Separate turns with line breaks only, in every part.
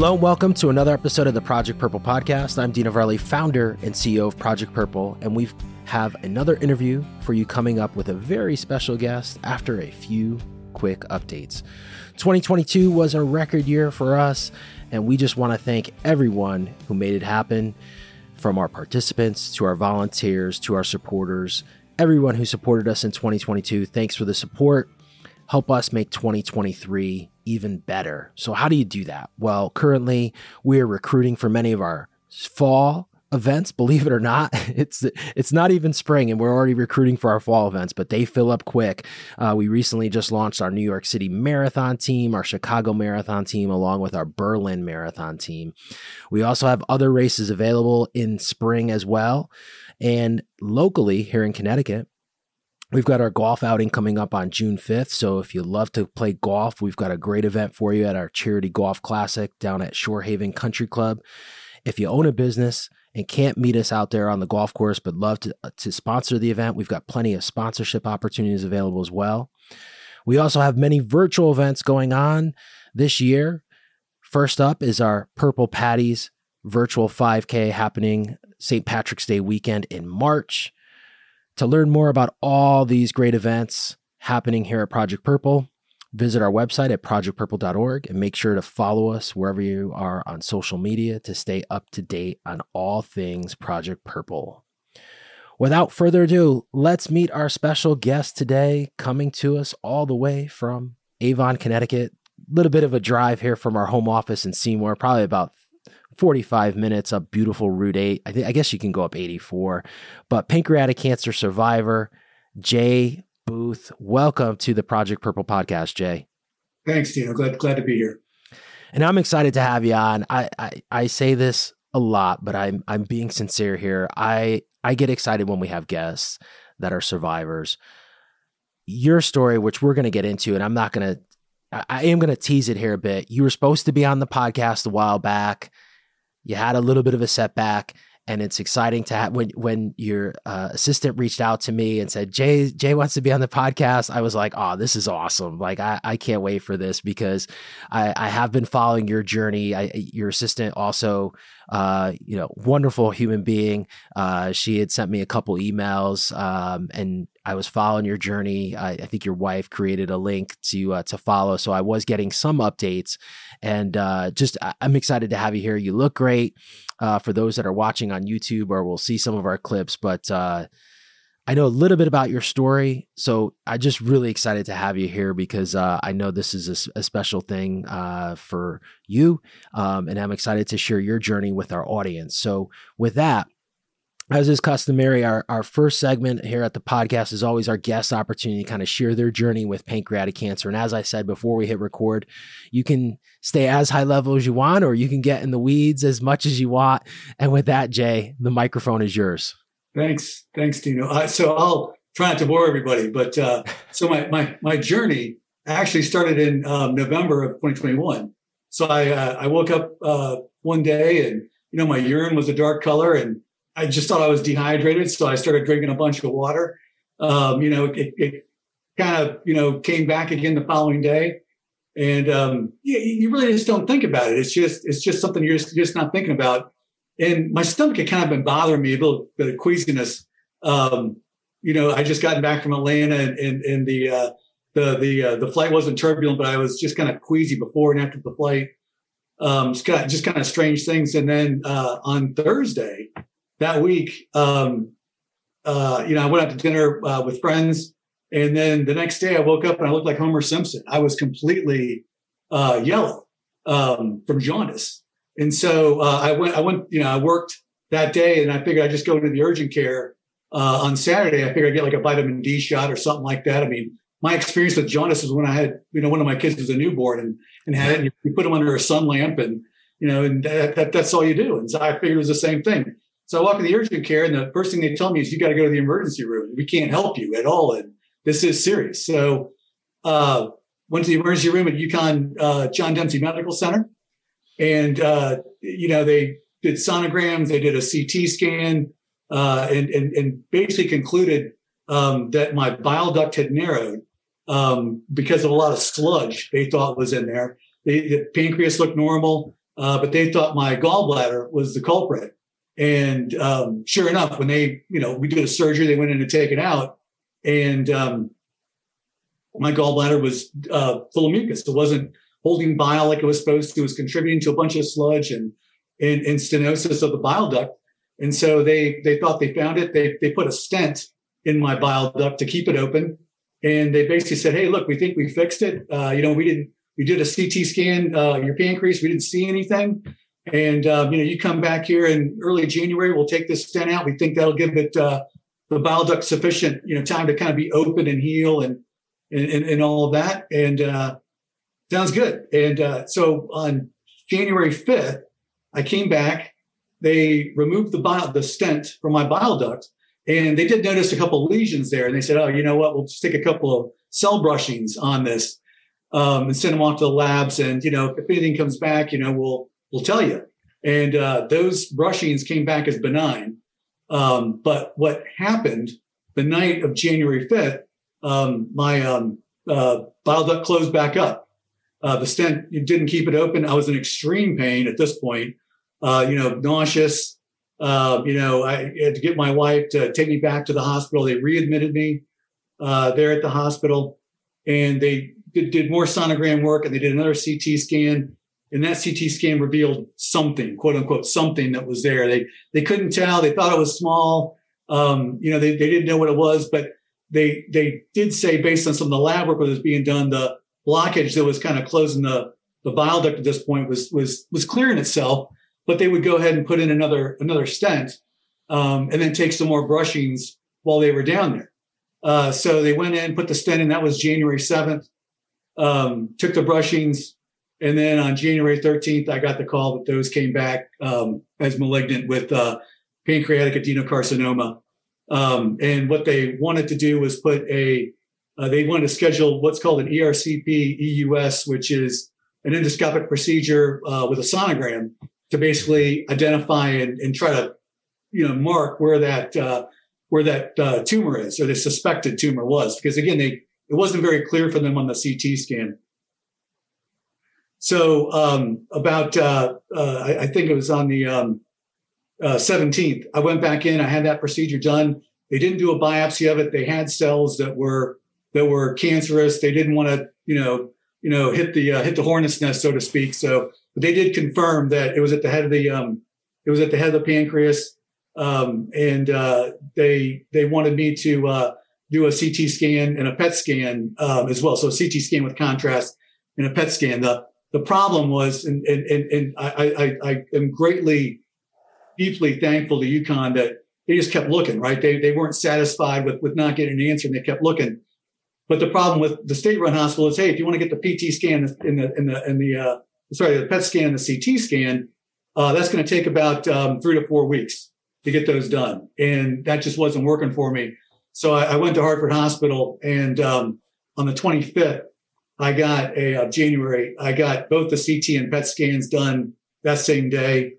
Hello and welcome to another episode of the Project Purple podcast. I'm Dino Verrelli, founder and CEO of Project Purple, and we have another interview for you coming up with a very special guest after a few quick updates. 2022 was a record year for us, and we just want to thank everyone who made it happen from our participants to our volunteers to our supporters, everyone who supported us in 2022. Thanks for the support. Help us make 2023 even better. So, how do you do that? Well, currently we're recruiting for many of our fall events believe it or not it's it's not even spring and we're already recruiting for our fall events but they fill up quick uh, we recently just launched our new york city marathon team our chicago marathon team along with our berlin marathon team we also have other races available in spring as well and locally here in connecticut We've got our golf outing coming up on June 5th. So if you love to play golf, we've got a great event for you at our Charity Golf Classic down at Shorehaven Country Club. If you own a business, and can't meet us out there on the golf course, but love to, uh, to sponsor the event, we've got plenty of sponsorship opportunities available as well. We also have many virtual events going on this year. First up is our Purple Patties virtual 5K happening St. Patrick's Day weekend in March. To learn more about all these great events happening here at Project Purple, Visit our website at projectpurple.org and make sure to follow us wherever you are on social media to stay up to date on all things Project Purple. Without further ado, let's meet our special guest today, coming to us all the way from Avon, Connecticut. A little bit of a drive here from our home office in Seymour, probably about 45 minutes up beautiful Route 8. I, th- I guess you can go up 84. But pancreatic cancer survivor, Jay Booth. Welcome to the Project Purple podcast, Jay.
Thanks, Dino. Glad glad to be here.
And I'm excited to have you on. I, I, I say this a lot, but I'm I'm being sincere here. I I get excited when we have guests that are survivors. Your story, which we're going to get into, and I'm not going to. I am going to tease it here a bit. You were supposed to be on the podcast a while back. You had a little bit of a setback and it's exciting to have when when your uh, assistant reached out to me and said Jay Jay wants to be on the podcast. I was like, oh, this is awesome! Like I, I can't wait for this because I, I have been following your journey. I, your assistant also, uh, you know, wonderful human being. Uh, she had sent me a couple emails, um, and I was following your journey. I, I, think your wife created a link to uh, to follow, so I was getting some updates, and uh, just I'm excited to have you here. You look great uh, for those that are watching on YouTube or will see some of our clips. But uh, I know a little bit about your story. So I'm just really excited to have you here because uh, I know this is a, a special thing uh, for you. Um, and I'm excited to share your journey with our audience. So, with that, as is customary, our, our first segment here at the podcast is always our guest opportunity to kind of share their journey with pancreatic cancer. And as I said before we hit record, you can stay as high level as you want, or you can get in the weeds as much as you want. And with that, Jay, the microphone is yours.
Thanks. Thanks, Dino. Uh, so I'll try not to bore everybody, but uh, so my, my, my journey actually started in um, November of 2021. So I, uh, I woke up uh, one day and, you know, my urine was a dark color and I just thought I was dehydrated, so I started drinking a bunch of water. Um, you know, it, it kind of you know came back again the following day, and um, you, you, really just don't think about it. It's just it's just something you're just, you're just not thinking about. And my stomach had kind of been bothering me a little bit of queasiness. Um, you know, I just gotten back from Atlanta, and and, and the uh, the the uh, the flight wasn't turbulent, but I was just kind of queasy before and after the flight. Um, just kind of, just kind of strange things. And then uh, on Thursday, that week, um, uh, you know, I went out to dinner uh, with friends, and then the next day I woke up and I looked like Homer Simpson. I was completely uh, yellow um, from jaundice, and so uh, I went. I went. You know, I worked that day, and I figured I'd just go into the urgent care uh, on Saturday. I figured I'd get like a vitamin D shot or something like that. I mean, my experience with jaundice is when I had, you know, one of my kids was a newborn and and had it. And you put them under a sun lamp, and you know, and that, that, that's all you do. And so I figured it was the same thing. So I walk in the urgent care, and the first thing they tell me is, "You got to go to the emergency room. We can't help you at all, and this is serious." So uh, went to the emergency room at UConn uh, John Dempsey Medical Center, and uh, you know they did sonograms, they did a CT scan, uh, and, and, and basically concluded um, that my bile duct had narrowed um, because of a lot of sludge they thought was in there. They, the pancreas looked normal. uh, but they thought my gallbladder was the culprit. And um, sure enough, when they, you know, we did a surgery, they went in to take it out, and um, my gallbladder was uh, full of mucus. It wasn't holding bile like it was supposed to. It was contributing to a bunch of sludge and, and, and stenosis of the bile duct. And so they they thought they found it. They they put a stent in my bile duct to keep it open, and they basically said, "Hey, look, we think we fixed it. Uh, you know, we didn't. We did a CT scan, uh, your pancreas. We didn't see anything." And um, you know, you come back here in early January, we'll take this stent out. We think that'll give it uh, the bile duct sufficient, you know, time to kind of be open and heal and and, and, and all of that. And uh, sounds good. And uh, so on January fifth, I came back. They removed the bile, the stent from my bile duct, and they did notice a couple lesions there. And they said, "Oh, you know what? We'll stick a couple of cell brushings on this um, and send them off to the labs. And you know, if anything comes back, you know, we'll we'll tell you." And uh, those brushings came back as benign. Um, but what happened the night of January 5th, um, my um, uh, bile duct closed back up. Uh, the stent didn't keep it open. I was in extreme pain at this point, uh, you know, nauseous. Uh, you know, I had to get my wife to take me back to the hospital. They readmitted me uh, there at the hospital and they did, did more sonogram work and they did another CT scan and that CT scan revealed something, quote unquote, something that was there. They they couldn't tell. They thought it was small. Um, you know, they, they didn't know what it was, but they they did say based on some of the lab work that was being done, the blockage that was kind of closing the the bile duct at this point was was was clearing itself. But they would go ahead and put in another another stent, um, and then take some more brushings while they were down there. Uh, so they went in, put the stent in. That was January seventh. Um, took the brushings and then on January 13th, I got the call that those came back um, as malignant with uh, pancreatic adenocarcinoma. Um, and what they wanted to do was put a, uh, they wanted to schedule what's called an ERCP EUS, which is an endoscopic procedure uh, with a sonogram to basically identify and, and, try to, you know, mark where that uh, where that uh, tumor is or the suspected tumor was. Because again, they it wasn't very clear for them on the CT scan. So um, about uh, uh, I, think it was on the um, uh, 17th. I went back in. I had that procedure done. They didn't do a biopsy of it. They had cells that were that were cancerous. They didn't want to you know you know hit the uh, hit the hornet's nest so to speak. So they did confirm that it was at the head of the um, it was at the head of the pancreas. Um, and uh, they they wanted me to uh, do a CT scan and a PET scan um, as well. So a CT scan with contrast and a PET scan. The the problem was, and, and, and I, I, I am greatly, deeply thankful to UConn that they just kept looking, right? They, they weren't satisfied with, with not getting an answer and they kept looking. But the problem with the state run hospital is, hey, if you want to get the PT scan in the, in the, in the, uh, sorry, the PET scan, the CT scan, uh, that's going to take about um, three to four weeks to get those done. And that just wasn't working for me. So I, I went to Hartford Hospital and um, on the 25th, I got a uh, January. I got both the CT and PET scans done that same day.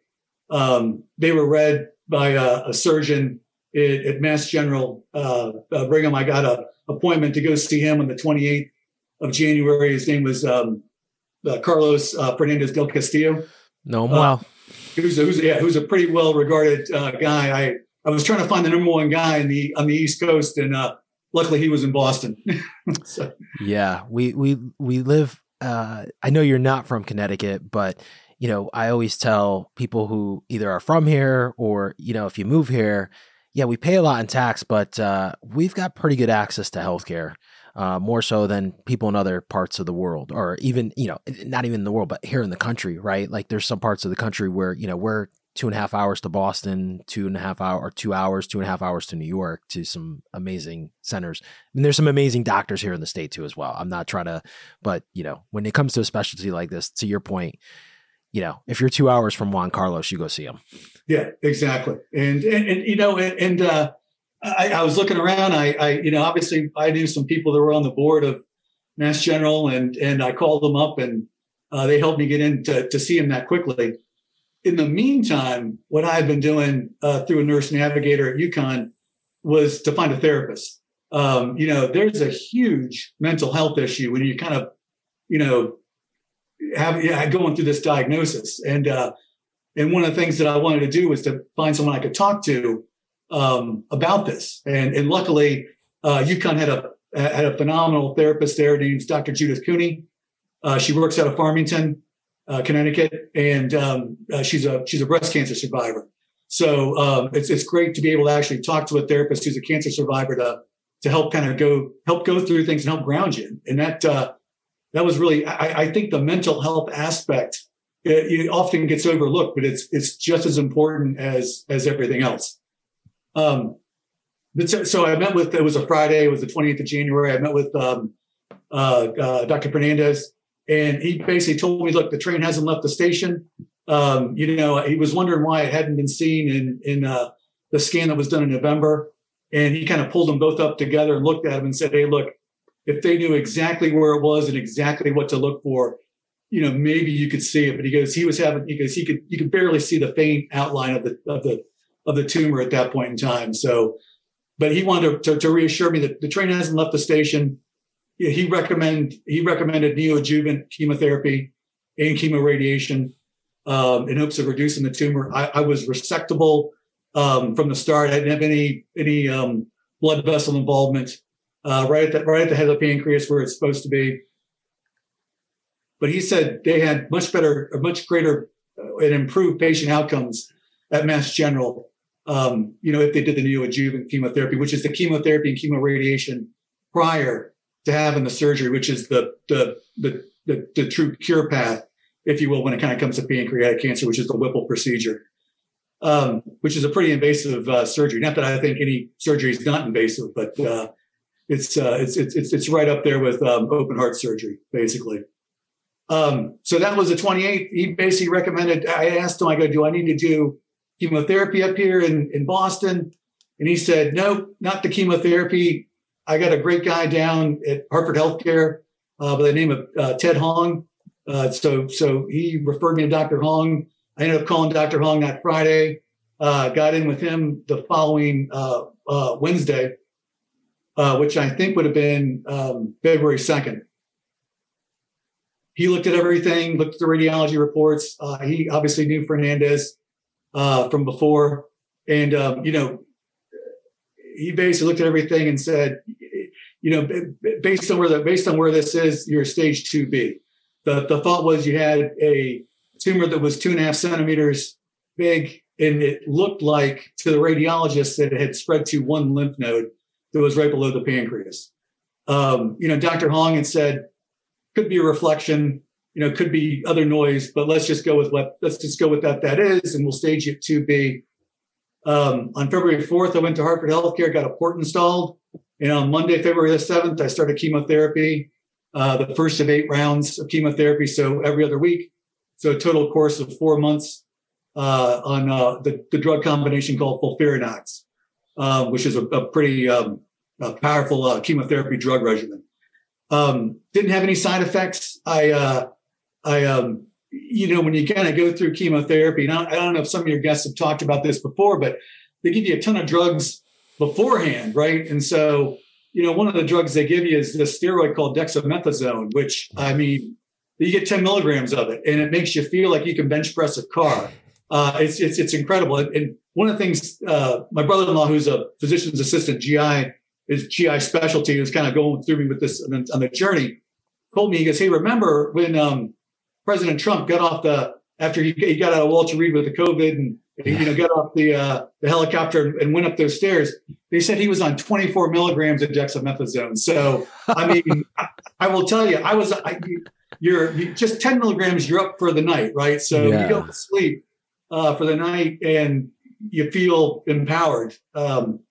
Um, they were read by a, a surgeon at, at, Mass General uh, uh, Brigham. I got a appointment to go see him on the 28th of January. His name was um, uh, Carlos uh, Fernandez del Castillo.
No, well,
who's, who's yeah, who's a pretty well regarded guy. I I was trying to find the number one guy in the on the East Coast, and luckily he was in Boston.
so. Yeah, we we we live. Uh, I know you're not from Connecticut, but you know I always tell people who either are from here or you know if you move here, yeah, we pay a lot in tax, but uh, we've got pretty good access to healthcare. Uh, more so than people in other parts of the world, or even you know, not even in the world, but here in the country, right? Like there's some parts of the country where you know we're two and a half hours to Boston, two and a half hour or two hours, two and a half hours to New York to some amazing centers. And there's some amazing doctors here in the state too as well. I'm not trying to, but you know, when it comes to a specialty like this, to your point, you know, if you're two hours from Juan Carlos, you go see him.
Yeah, exactly. And and, and you know, and, and uh, I, I, was looking around. I, I, you know, obviously I knew some people that were on the board of Mass General, and and I called them up, and uh, they helped me get in to, to see him that quickly in the meantime, what I had been doing uh, through a nurse navigator at UConn was to find a therapist. Um, you know, there's a huge mental health issue when you kind of, you know, having yeah, going through this diagnosis. And uh, and one of the things that I wanted to do was to find someone I could talk to um, about this. And and luckily, uh, UConn had a had a phenomenal therapist there named Dr. Judith Cooney. Uh, she works out of Farmington, uh, Connecticut, and um, uh, she's a she's a breast cancer survivor. So um, it's it's great to be able to actually talk to a therapist who's a cancer survivor to to help kind of go help go through things and help ground you. And that uh, that was really I, I, think the mental health aspect it, it, often gets overlooked, but it's it's just as important as as everything else. Um, but so, so I met with it was a Friday, it was the 28th of January. I met with um, uh, uh, Dr. Fernandez, and he basically told me, "Look, the train hasn't left the station. Um, you know, he was wondering why it hadn't been seen in in uh, the scan that was done in November." And he kind of pulled them both up together and looked at them and said, Hey, look, if they knew exactly where it was and exactly what to look for, you know, maybe you could see it. But he goes, he was having, he goes, he could, you could barely see the faint outline of the, of the, of the tumor at that point in time. So, but he wanted to, to, to reassure me that the train hasn't left the station. He recommend, he recommended neoadjuvant chemotherapy and chemoradiation um, in hopes of reducing the tumor. I, I was resectable um, from the start. I didn't have any any um, blood vessel involvement uh, right at the right at the head of the pancreas where it's supposed to be. But he said they had much better, much greater, uh, and improved patient outcomes at Mass General. Um, you know, if they did the neoadjuvant chemotherapy, which is the chemotherapy and chemoradiation prior to have in the surgery, which is the the the, the, the true cure path, if you will, when it kind of comes to pancreatic cancer, which is the Whipple procedure um, which is a pretty invasive uh, surgery. Not that I think any surgery is not invasive, but uh, it's, uh, it's, it's it's right up there with um, open heart surgery, basically. Um, so that was the 28th. He basically recommended. I asked him, I go, do I need to do chemotherapy up here in in Boston? And he said, no, not the chemotherapy. I got a great guy down at Hartford Healthcare uh, by the name of uh, Ted Hong. Uh, so so he referred me to Dr. Hong I ended up calling Dr. Hong that Friday, uh, got in with him the following uh, uh, Wednesday, which I think would have been um, February 2nd. He looked at everything, looked at the radiology reports. He obviously knew Fernandez from before. And, um, you know, he basically looked at everything and said, you know, based on where the, based on where this is, you're stage 2B. The, the thought was you had a tumor that was two and a half centimeters big. And it looked like to the radiologist that it had spread to one lymph node that was right below the pancreas. Um, you know, Dr. Hong had said, could be a reflection, you know, could be other noise, but let's just go with what, let's just go with that that is, and we'll stage it to be. Um, on February 4th, I went to Hartford Healthcare, got a port installed. And on Monday, February the 7th, I started chemotherapy, uh, the first of eight rounds of chemotherapy. So every other week. So a total course of four months uh, on uh, the, the, drug combination called FOLFIRINOX, uh, which is a, a pretty um, a powerful uh, chemotherapy drug regimen. Um, didn't have any side effects. I, uh, I, um, you know, when you kind of go through chemotherapy, and I, I don't know if some of your guests have talked about this before, but they give you a ton of drugs beforehand, right? And so, you know, one of the drugs they give you is this steroid called dexamethasone, which I mean, you get 10 milligrams of it and it makes you feel like you can bench press a car. Uh, it's, it's, it's incredible. And one of the things, uh, my brother-in-law, who's a physician's assistant, GI, is GI specialty, who's kind of going through me with this on the, on the journey, told me, he goes, Hey, remember when, um, President Trump got off the, after he, he got out of Walter Reed with the COVID and, you know, got off the, uh, the helicopter and went up those stairs. They said he was on 24 milligrams of dexamethasone. So, I mean, I, I will tell you, I was, I, you're you, just 10 milligrams, you're up for the night, right? So yeah. you go to sleep uh, for the night and you feel empowered. Um,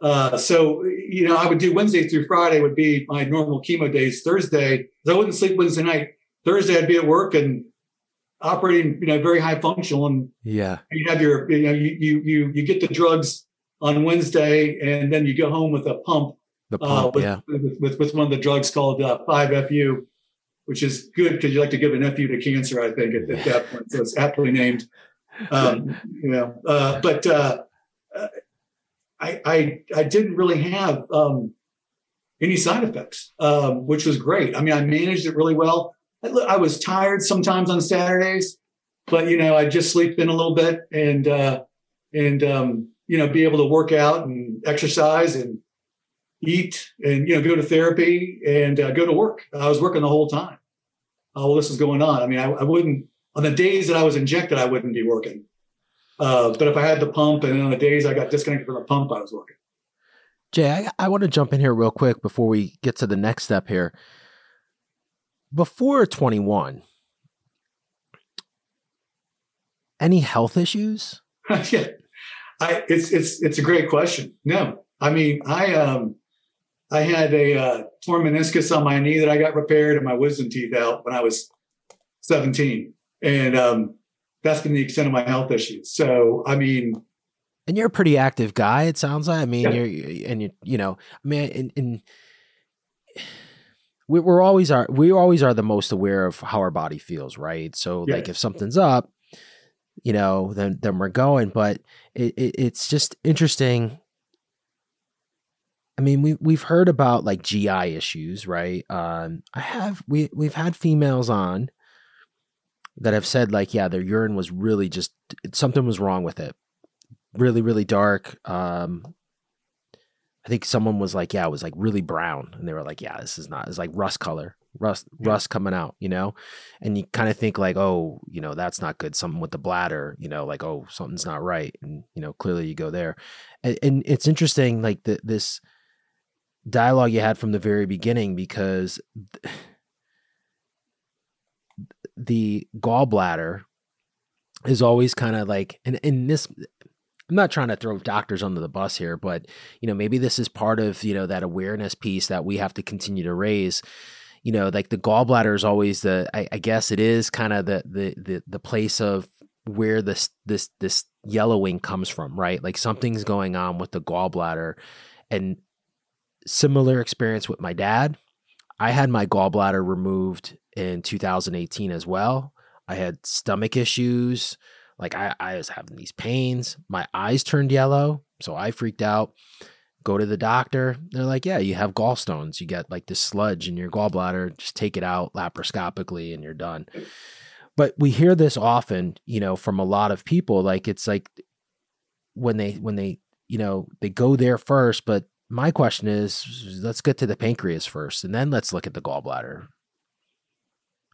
uh, so, you know, I would do Wednesday through Friday would be my normal chemo days. Thursday, I wouldn't sleep Wednesday night. Thursday, I'd be at work and operating, you know, very high functional. And
yeah,
you have your, you know, you, you, you, you get the drugs on Wednesday and then you go home with a pump.
The pump, uh,
with,
yeah.
with, with, with, one of the drugs called uh, 5FU which is good because you like to give an FU to cancer, I think, at, at that point. So it's aptly named. Um, you know, uh, but uh, I, I, I didn't really have um, any side effects, um, which was great. I mean, I managed it really well. I, was tired sometimes on Saturdays, but you know, I'd just sleep in a little bit and uh, and um, you know, be able to work out and exercise and eat and you know go to therapy and uh, go to work. I was working the whole time. Uh, this is going on. I mean, I, I, wouldn't on the days that I was injected, I wouldn't be working. Uh, but if I had the pump, and on the days I got disconnected from the pump, I was working.
Jay, I, I want to jump in here real quick before we get to the next step here. Before 21, any health issues?
yeah, I, it's it's it's a great question. No, I mean I um I had a uh, torn meniscus on my knee that I got repaired and my wisdom teeth out when I was 17, and um, that's been the extent of my health issues. So I mean,
and you're a pretty active guy. It sounds like. I mean, yeah. you're and you you know, I mean, and, and we, we're always are we always are the most aware of how our body feels, right? So yeah. like if something's up, you know, then then we're going. But it, it, it's just interesting. I mean, we we've heard about like GI issues, right? Um, I have we we've had females on that have said like, yeah, their urine was really just something was wrong with it, really really dark. Um, I think someone was like, yeah, it was like really brown, and they were like, yeah, this is not. It's like rust color rust rust coming out you know? And you kind of think like oh you know that's not good something with the bladder you know like oh something's not right and you know clearly you go there. And, and it's interesting like the, this dialogue you had from the very beginning because the gallbladder is always kind of like and in this I'm not trying to throw doctors under the bus here, but you know, maybe this is part of, you know, that awareness piece that we have to continue to raise you know, like the gallbladder is always the, I, I guess it is kind of the, the, the, the place of where this, this, this yellowing comes from, right? Like something's going on with the gallbladder and similar experience with my dad. I had my gallbladder removed in 2018 as well. I had stomach issues. Like I, I was having these pains. My eyes turned yellow. So I freaked out go to the doctor. They're like, yeah, you have gallstones. You get like this sludge in your gallbladder. Just take it out laparoscopically and you're done. But we hear this often, you know, from a lot of people. Like it's like when they when they you know they go there first. But my question is, let's get to the pancreas first, and then let's look at the gallbladder.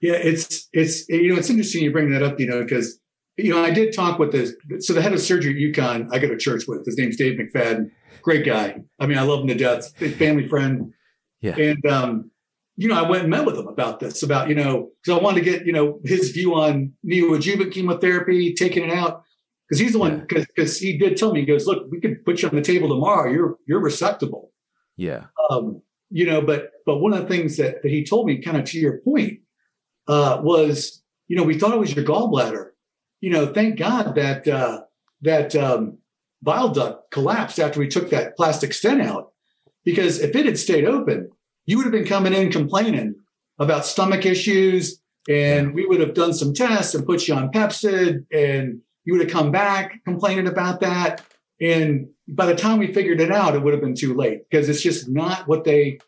Yeah, it's it's you know it's interesting you bring that up, you know, because you know I did talk with this. So the head of surgery at UConn, I go to church with. His name's Dave McFadden great guy. I mean, I love him to death. Family friend.
Yeah.
And um, you know, I went and met with him about this, about you know, because I wanted to get you know his view on neoadjuvant chemotherapy, taking it out, because he's the one. Because because he did tell me, he goes, look, we could put you on the table tomorrow. You're you're resectable.
Yeah.
Um, you know, but but one of the things that that he told me, kind of to your point, uh, was you know we thought it was your gallbladder. You know, thank God that uh, that um, bile duct collapsed after we took that plastic stent out. Because if it had stayed open, you would have been coming in complaining about stomach issues, and we would have done some tests and put you on Pepcid, and you would have come back complaining about that. And by the time we figured it out, it would have been too late because it's just not what they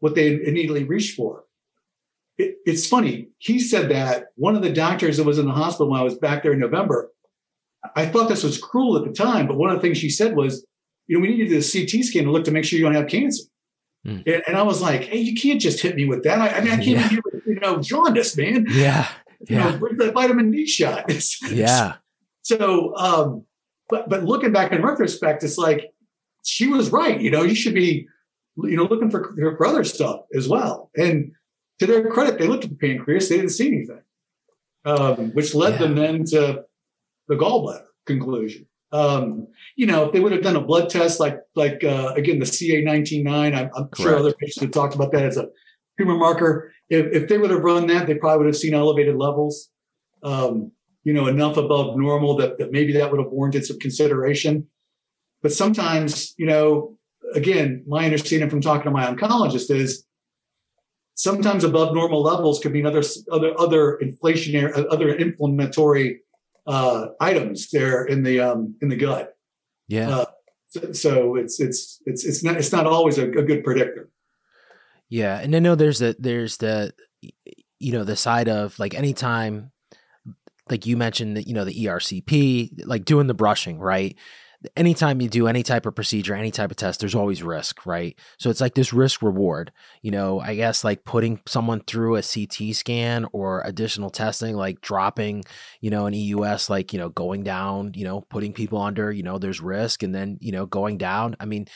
what they immediately reached for. It, it's funny. He said that one of the doctors that was in the hospital when I was back there in November I thought this was cruel at the time, but one of the things she said was, you know, we need to do a CT scan to look to make sure you don't have cancer. Mm. And, and, I was like, hey, you can't just hit me with that. I, I mean, I can't yeah. deal with, you know, jaundice, man.
Yeah.
You
yeah.
know, bring the vitamin D shot.
yeah.
So, um, but, but looking back in retrospect, it's like, she was right. You know, you should be, you know, looking for, for other stuff as well. And to their credit, they looked at the pancreas, they didn't see anything, um, which led yeah. them then to the gallbladder conclusion. Um, you know, if they would have done a blood test like like uh, again the CA 19-9, I'm, I'm sure other patients have talked about that as a tumor marker. If, if they would have run that, they probably would have seen elevated levels. Um, you know, enough above normal that, that maybe that would have warranted some consideration. But sometimes, you know, again, my understanding from talking to my oncologist is sometimes above normal levels could mean other other other inflationary other inflammatory uh, items there in the um, in the gut.
Yeah.
Uh, so, so, it's it's it's it's not it's not always a, a, good predictor.
Yeah, and I know there's a there's the you know, the side of like anytime, like you mentioned that, you know, the ERCP, like doing the brushing, right? Anytime you do any type of procedure, any type of test, there's always risk, right? So it's like this risk reward. You know, I guess like putting someone through a CT scan or additional testing, like dropping, you know, an EUS, like, you know, going down, you know, putting people under, you know, there's risk and then, you know, going down. I mean,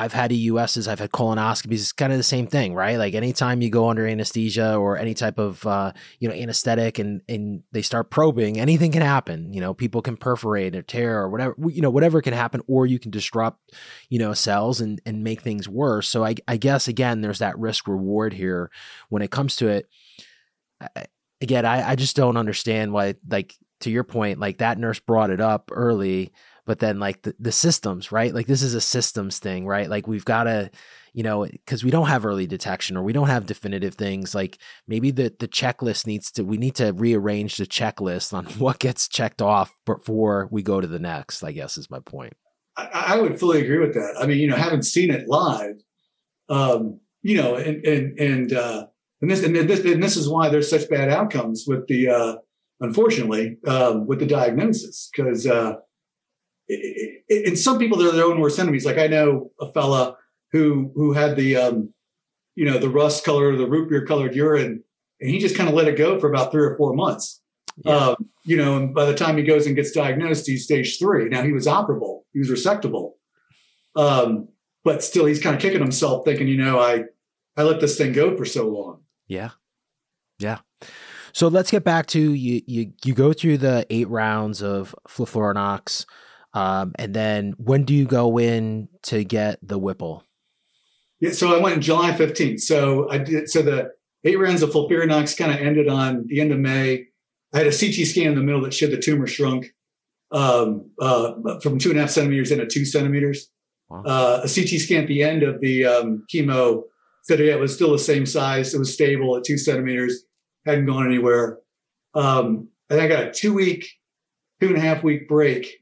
I've had EUSs, I've had colonoscopies. It's kind of the same thing, right? Like anytime you go under anesthesia or any type of uh, you know anesthetic, and and they start probing, anything can happen. You know, people can perforate or tear or whatever. You know, whatever can happen, or you can disrupt, you know, cells and and make things worse. So I, I guess again, there's that risk reward here when it comes to it. I, again, I, I just don't understand why, like to your point, like that nurse brought it up early but then like the, the systems right? Like this is a systems thing right? Like we've got to you know because we don't have early detection or we don't have definitive things like maybe the the checklist needs to we need to rearrange the checklist on what gets checked off before we go to the next i guess is my point.
I, I would fully agree with that. I mean you know haven't seen it live um you know and and and uh and this and this and this is why there's such bad outcomes with the uh unfortunately um with the diagnosis because uh and some people they're their own worst enemies. Like I know a fella who who had the um, you know the rust color, the root beer colored urine, and he just kind of let it go for about three or four months. Yeah. Um, you know, and by the time he goes and gets diagnosed, he's stage three. Now he was operable, he was resectable, um, but still he's kind of kicking himself, thinking, you know, I I let this thing go for so long.
Yeah, yeah. So let's get back to you. You you go through the eight rounds of FOLFIRINOX. Um, and then when do you go in to get the Whipple?
Yeah, so I went in July 15th. So I did, so the eight rounds of FOLFIRINOX kind of ended on the end of May. I had a CT scan in the middle that showed the tumor shrunk um, uh, from two and a half centimeters into two centimeters. Wow. Uh, a CT scan at the end of the um, chemo said yeah, it was still the same size. It was stable at two centimeters, hadn't gone anywhere. Um, and I got a two week, two and a half week break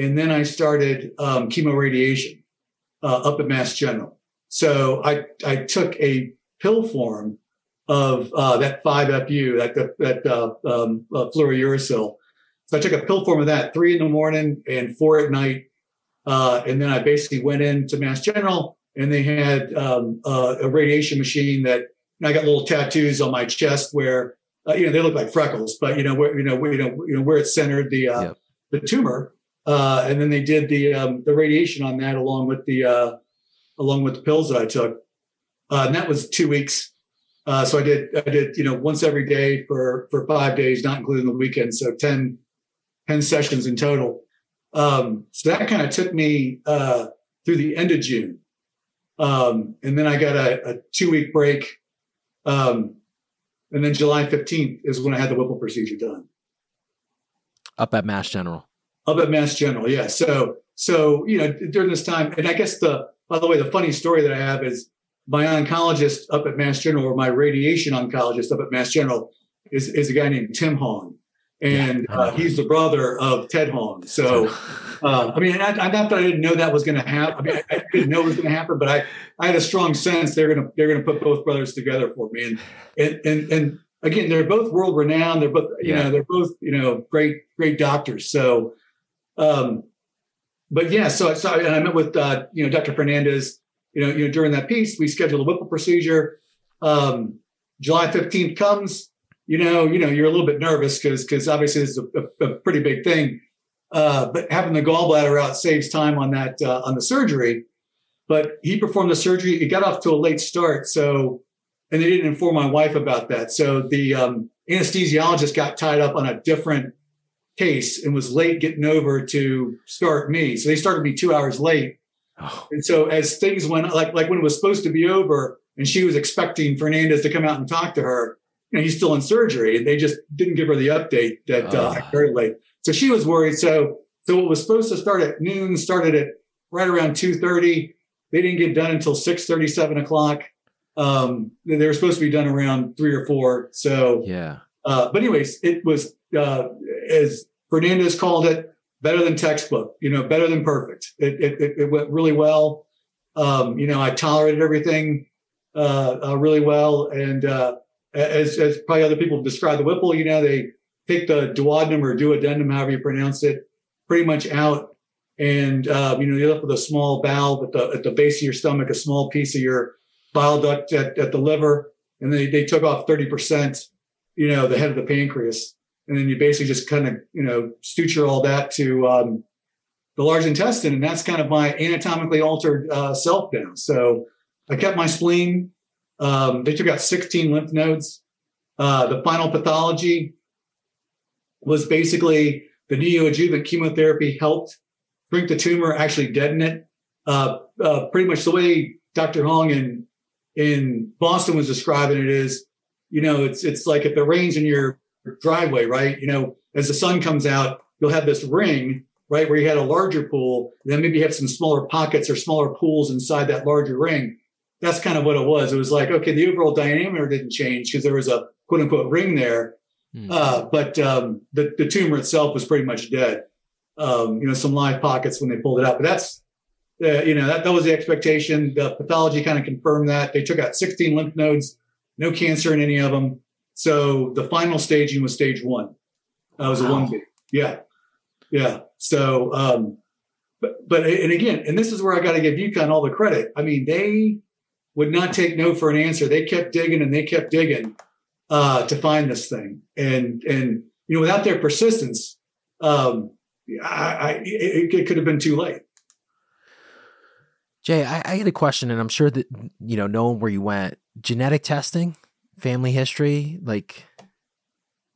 and then I started um, chemo radiation uh, up at Mass General. So I, I took a pill form of uh, that 5FU, that, that uh, um, uh, fluorouracil. So I took a pill form of that, three in the morning and four at night. Uh, and then I basically went into Mass General and they had um, uh, a radiation machine that I got little tattoos on my chest where, uh, you know, they look like freckles, but you know, where, you know, where, you know, you know, where it's centered the, uh, yep. the tumor. Uh, and then they did the um, the radiation on that along with the uh, along with the pills that I took, uh, and that was two weeks. Uh, so I did I did you know once every day for for five days, not including the weekend. So 10, 10 sessions in total. Um, so that kind of took me uh, through the end of June, um, and then I got a, a two week break, um, and then July fifteenth is when I had the Whipple procedure done.
Up at Mass General
up at Mass General. Yeah. So, so, you know, during this time, and I guess the, by the way, the funny story that I have is my oncologist up at Mass General or my radiation oncologist up at Mass General is, is a guy named Tim Hong. And uh, he's the brother of Ted Hong. So, uh, I mean, I, I, not that I didn't know that was going to happen. I mean, I, I, didn't know it was going to happen, but I, I had a strong sense they're going to they're going to put both brothers together for me. And and and, and again, they're both world renowned. They're both you yeah. know they're both you know great great doctors. So um, but yeah, so, and I met with uh, you know Dr. Fernandez. You know, you know during that piece, we scheduled a Whipple procedure. Um, July fifteenth comes. You know, you know, you're a little bit nervous because because obviously it's a, a, a, pretty big thing. Uh, but having the gallbladder out saves time on that uh, on the surgery. But he performed the surgery. It got off to a late start, so and they didn't inform my wife about that. So the um, anesthesiologist got tied up on a different case and was late getting over to start me. So they started me two hours late. Oh. And so as things went like like when it was supposed to be over and she was expecting Fernandez to come out and talk to her, you know, he's still in surgery and they just didn't give her the update that oh. uh, very late. So she was worried. So so what was supposed to start at noon started at right around 2.30. They didn't get done until six thirty, seven o'clock. Um, they were supposed to be done around three or four. So
yeah.
Uh, but anyways, it was uh, as Fernandez called it, better than textbook. You know, better than perfect. It it, it went really well. Um, you know, I tolerated everything uh, uh, really well, and uh, as, as probably other people describe the Whipple, you know, they take the duodenum or duodenum, however you pronounce it, pretty much out. And, uh, you know, you're left with a small valve at the, at the base of your stomach, a small piece of your bile duct at, at the liver. And they, they took off 30%, you know, the head of the pancreas. And then you basically just kind of, you know, suture all that to, um, the large intestine. And that's kind of my anatomically altered, uh, self now. So I kept my spleen. Um, they took out 16 lymph nodes. Uh, the final pathology was basically the neoadjuvant chemotherapy helped shrink the tumor, actually deaden it. Uh, uh, pretty much the way Dr. Hong in in Boston was describing it is, you know, it's it's like if it rains in your driveway, right? You know, as the sun comes out, you'll have this ring, right, where you had a larger pool, then maybe you have some smaller pockets or smaller pools inside that larger ring. That's kind of what it was. It was like, okay, the overall diameter didn't change because there was a quote unquote ring there, mm-hmm. uh, but um, the the tumor itself was pretty much dead. Um, you know, some live pockets when they pulled it out, but that's uh, you know, that, that was the expectation. The pathology kind of confirmed that. They took out 16 lymph nodes, no cancer in any of them. So the final staging was stage one. That was wow. a 1B. Yeah. Yeah. So, um, but, but, and again, and this is where I got to give UConn all the credit. I mean, they would not take no for an answer. They kept digging and they kept digging, uh, to find this thing. And, and, you know, without their persistence, um, I, I it, it could have been too late.
Jay, I, I get a question, and I'm sure that you know, knowing where you went, genetic testing, family history, like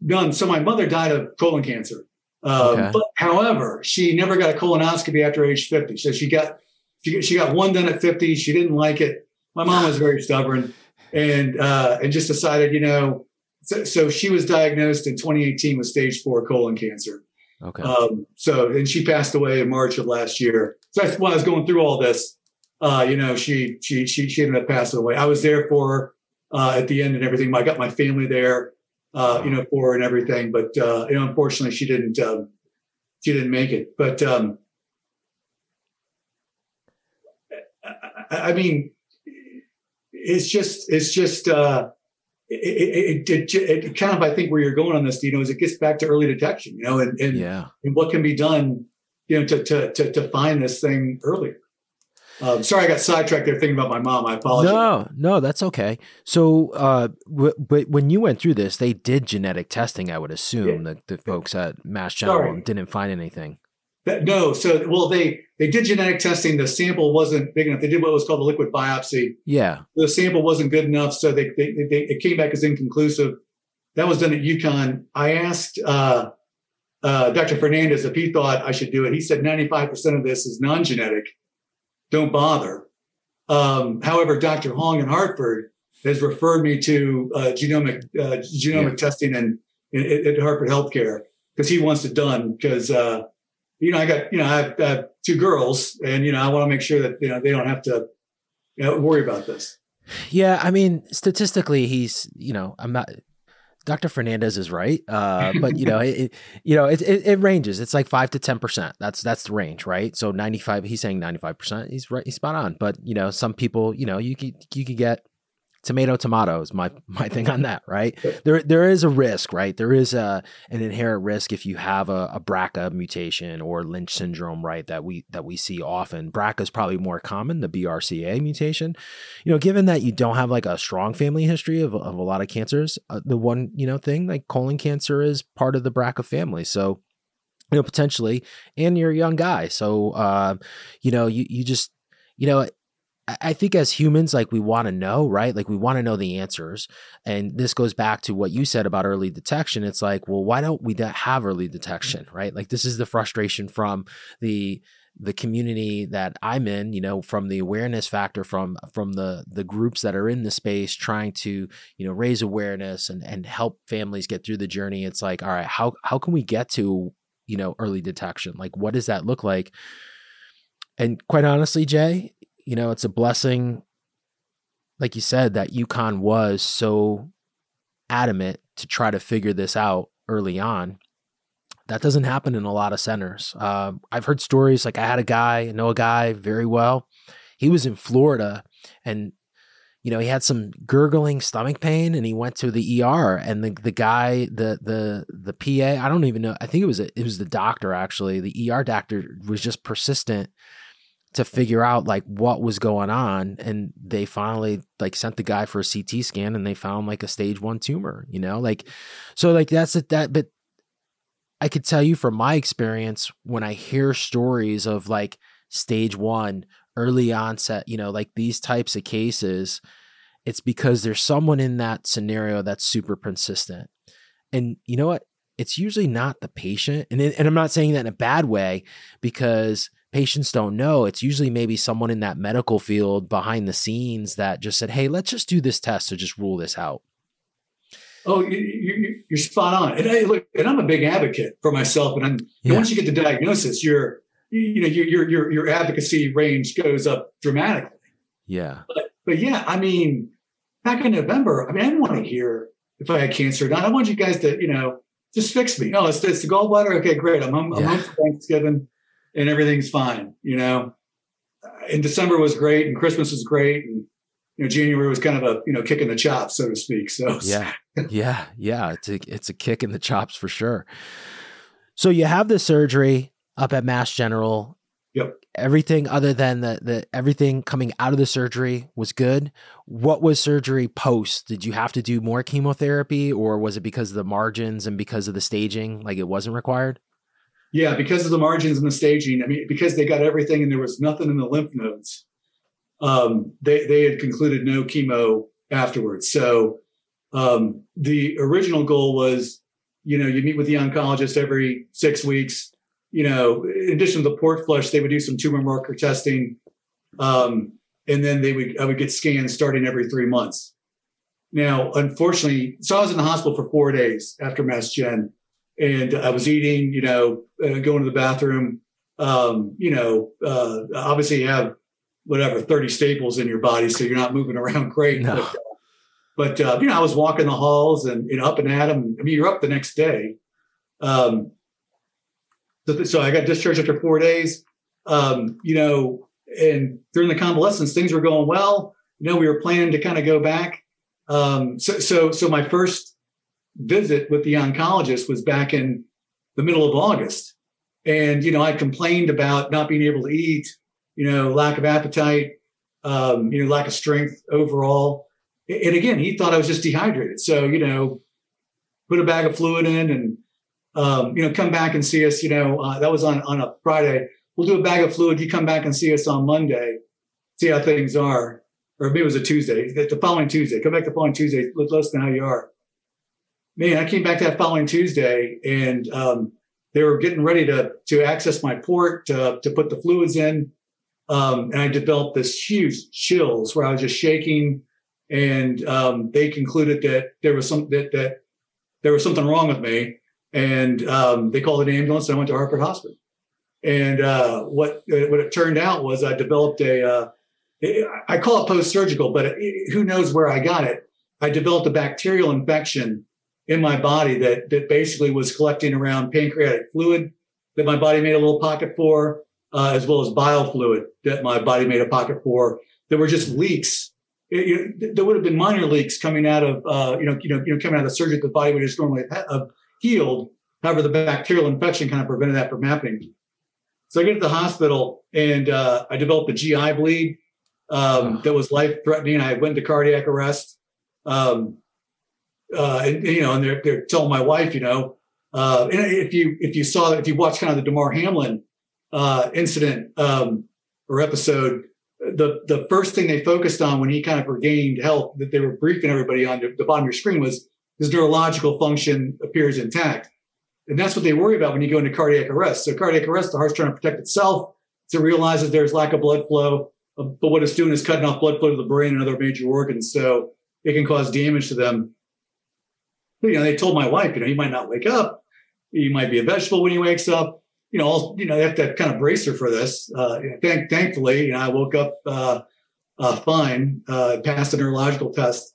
none. So my mother died of colon cancer. Um, okay. But however, she never got a colonoscopy after age 50. So she got she, she got one done at 50. She didn't like it. My mom was very stubborn and uh, and just decided, you know, so, so, she was diagnosed in 2018 with stage four colon cancer.
Okay.
Um, so and she passed away in March of last year. So that's why I was going through all this uh, you know, she she she she ended up passing away. I was there for her uh, at the end and everything. I got my family there, uh, you know, for her and everything. But uh, you know, unfortunately, she didn't um, she didn't make it. But um, I, I mean, it's just it's just uh, it, it, it, it, kind of I think where you're going on this, you know, is it gets back to early detection, you know, and and,
yeah.
and what can be done, you know, to to to, to find this thing earlier. Um, sorry, I got sidetracked there thinking about my mom. I apologize.
No, no, that's okay. So, uh, w- but when you went through this, they did genetic testing. I would assume yeah. the, the folks at Mass General didn't find anything.
That, no, so well, they they did genetic testing. The sample wasn't big enough. They did what was called a liquid biopsy.
Yeah,
the sample wasn't good enough, so they they, they it came back as inconclusive. That was done at UConn. I asked uh, uh, Dr. Fernandez if he thought I should do it. He said 95% of this is non-genetic don't bother. Um, however, Dr. Hong in Hartford has referred me to uh, genomic uh, genomic yeah. testing and at Hartford Healthcare because he wants it done because uh, you know I got you know I have, I have, two girls and you know I want to make sure that you know they don't have to you know, worry about this.
Yeah, I mean statistically he's you know I'm not Dr. Fernandez is right, uh, but you know, it, you know, it, it, it, ranges. It's like five to ten percent. That's that's the range, right? So ninety five. He's saying ninety five percent. He's right. He's spot on. But you know, some people, you know, you could you could get tomato tomatoes my my thing on that right? There there is a risk right? There is a an inherent risk if you have a, a BRCA mutation or Lynch syndrome right that we that we see often. BRCA is probably more common the BRCA mutation. You know given that you don't have like a strong family history of, of a lot of cancers uh, the one you know thing like colon cancer is part of the BRCA family. So you know potentially and you're a young guy. So uh you know you you just you know I think as humans, like we want to know, right? Like we want to know the answers. And this goes back to what you said about early detection. It's like, well, why don't we have early detection, mm-hmm. right? Like this is the frustration from the the community that I'm in, you know, from the awareness factor from from the the groups that are in the space trying to, you know, raise awareness and and help families get through the journey. It's like, all right, how how can we get to, you know, early detection? Like what does that look like? And quite honestly, Jay, you know, it's a blessing, like you said, that UConn was so adamant to try to figure this out early on. That doesn't happen in a lot of centers. Uh, I've heard stories like I had a guy, I know a guy very well. He was in Florida and you know, he had some gurgling stomach pain and he went to the ER and the, the guy, the, the, the PA, I don't even know. I think it was, a, it was the doctor actually. The ER doctor was just persistent to figure out like what was going on. And they finally like sent the guy for a CT scan and they found like a stage one tumor, you know, like, so like that's it, that, but I could tell you from my experience when I hear stories of like stage one early onset, you know, like these types of cases, it's because there's someone in that scenario that's super persistent. And you know what? It's usually not the patient. And, and I'm not saying that in a bad way because patients don't know. It's usually maybe someone in that medical field behind the scenes that just said, hey, let's just do this test to just rule this out.
Oh, you, are spot on. And I, look, and I'm a big advocate for myself. And, yeah. and once you get the diagnosis, you're you know your your your advocacy range goes up dramatically.
Yeah.
But, but yeah, I mean, back in November, I mean, I didn't want to hear if I had cancer or not. I want you guys to, you know, just fix me. Oh, it's, it's the gallbladder. Okay, great. I'm home, yeah. I'm home for Thanksgiving and everything's fine. You know, and December was great and Christmas was great. And, you know, January was kind of a, you know, kick in the chops, so to speak. So
yeah, yeah, yeah. It's a, it's a kick in the chops for sure. So you have the surgery up at Mass General.
Yep.
Everything other than the the everything coming out of the surgery was good. What was surgery post? Did you have to do more chemotherapy or was it because of the margins and because of the staging like it wasn't required?
Yeah, because of the margins and the staging. I mean, because they got everything and there was nothing in the lymph nodes. Um, they they had concluded no chemo afterwards. So um, the original goal was, you know, you meet with the oncologist every six weeks you know, in addition to the port flush, they would do some tumor marker testing. Um, and then they would, I would get scans starting every three months. Now, unfortunately, so I was in the hospital for four days after Mass Gen and I was eating, you know, uh, going to the bathroom. Um, you know, uh, obviously you have whatever 30 staples in your body, so you're not moving around great. No. But, uh, but uh, you know, I was walking the halls and you know up and at them. I mean, you're up the next day. Um, so, so I got discharged after four days. Um, you know, and during the convalescence, things were going well. You know, we were planning to kind of go back. Um, so, so, so my first visit with the oncologist was back in the middle of August. And, you know, I complained about not being able to eat, you know, lack of appetite, um, you know, lack of strength overall. And again, he thought I was just dehydrated. So, you know, put a bag of fluid in and um, you know, come back and see us. You know, uh, that was on on a Friday. We'll do a bag of fluid. You come back and see us on Monday, see how things are, or maybe it was a Tuesday. The following Tuesday, come back the following Tuesday. Let, us know how you are. Man, I came back that following Tuesday, and um, they were getting ready to to access my port to to put the fluids in, um, and I developed this huge chills where I was just shaking, and um, they concluded that there was some that that there was something wrong with me and um, they called an ambulance. And I went to Hartford Hospital. And uh, what what it turned out was I developed a uh, I call it post surgical, but it, who knows where I got it? I developed a bacterial infection in my body that that basically was collecting around pancreatic fluid that my body made a little pocket for, uh, as well as bile fluid that my body made a pocket for. There were just leaks. It, there would have been minor leaks coming out of uh, you know you know you know coming out of the surgery the body would just normally have healed. However, the bacterial infection kind of prevented that from happening. So I get to the hospital and uh, I developed a GI bleed um, that was life threatening. I went to cardiac arrest. Um, uh, and, you know, and they're, they're telling my wife, you know, uh, and if you if you saw if you watch kind of the Damar Hamlin uh, incident um, or episode, the the first thing they focused on when he kind of regained health that they were briefing everybody on the, the bottom of your screen was his neurological function appears intact. And that's what they worry about when you go into cardiac arrest. So cardiac arrest, the heart's trying to protect itself. So it realizes there's lack of blood flow, but what it's doing is cutting off blood flow to the brain and other major organs. So it can cause damage to them. You know, they told my wife, you know, he might not wake up. He might be a vegetable when he wakes up. You know, all, you know, they have to kind of brace her for this. Uh, thank, thankfully, you know, I woke up uh, uh, fine, uh, passed the neurological test.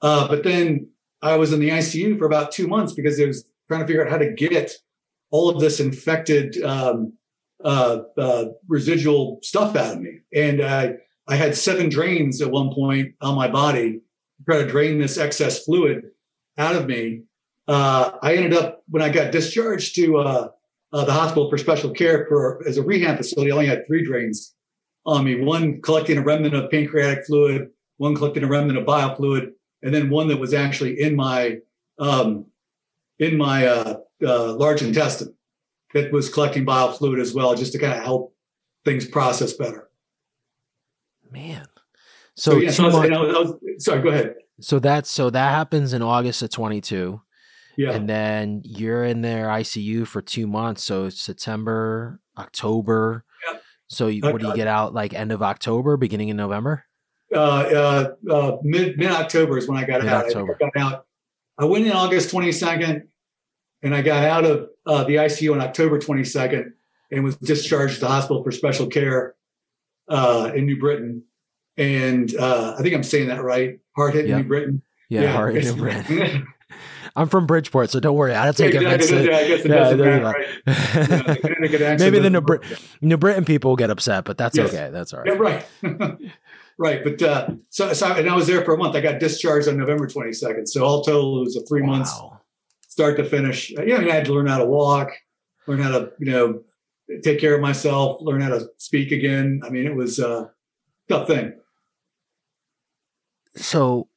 Uh, but then I was in the ICU for about two months because it was trying to figure out how to get all of this infected um, uh, residual stuff out of me. And I, I had seven drains at one point on my body try to drain this excess fluid out of me. Uh, I ended up when I got discharged to uh, uh, the hospital for special care for as a rehab facility. I only had three drains on me: one collecting a remnant of pancreatic fluid, one collecting a remnant of bile fluid, and then one that was actually in my um, in my uh, uh, large intestine that was collecting bile fluid as well, just to kind of help things process better.
Man,
so, so yeah, so I was, I was, I was, sorry, go ahead.
So that's so that happens in August of 22.
Yeah.
And then you're in their ICU for two months. So September, October.
Yeah.
So you, what do you get out like end of October, beginning of November?
Uh, uh, uh, mid mid October is when I got
Mid-October.
out. I got out. I went in August 22nd, and I got out of uh, the ICU on October 22nd, and was discharged to the hospital for special care uh, in New Britain. And uh, I think I'm saying that right. Hard hit
Yeah.
New Britain.
Yeah,
Yeah.
hard New Britain. I'm from Bridgeport, so don't worry. I don't take
Yeah,
offense.
yeah, I guess it doesn't matter, right? Yeah, the Connecticut accent
Maybe the New. Brit- New Britain people get upset, but that's
Yes.
okay. That's all right.
Yeah,
right.
right. But uh, so, so, and I was there for a month. I got discharged on November 22nd. So all total, it was a three months start to finish. Yeah, I mean, I had to learn how to walk, learn how to, you know, take care of myself, learn how to speak again. I mean, it was a tough thing.
So,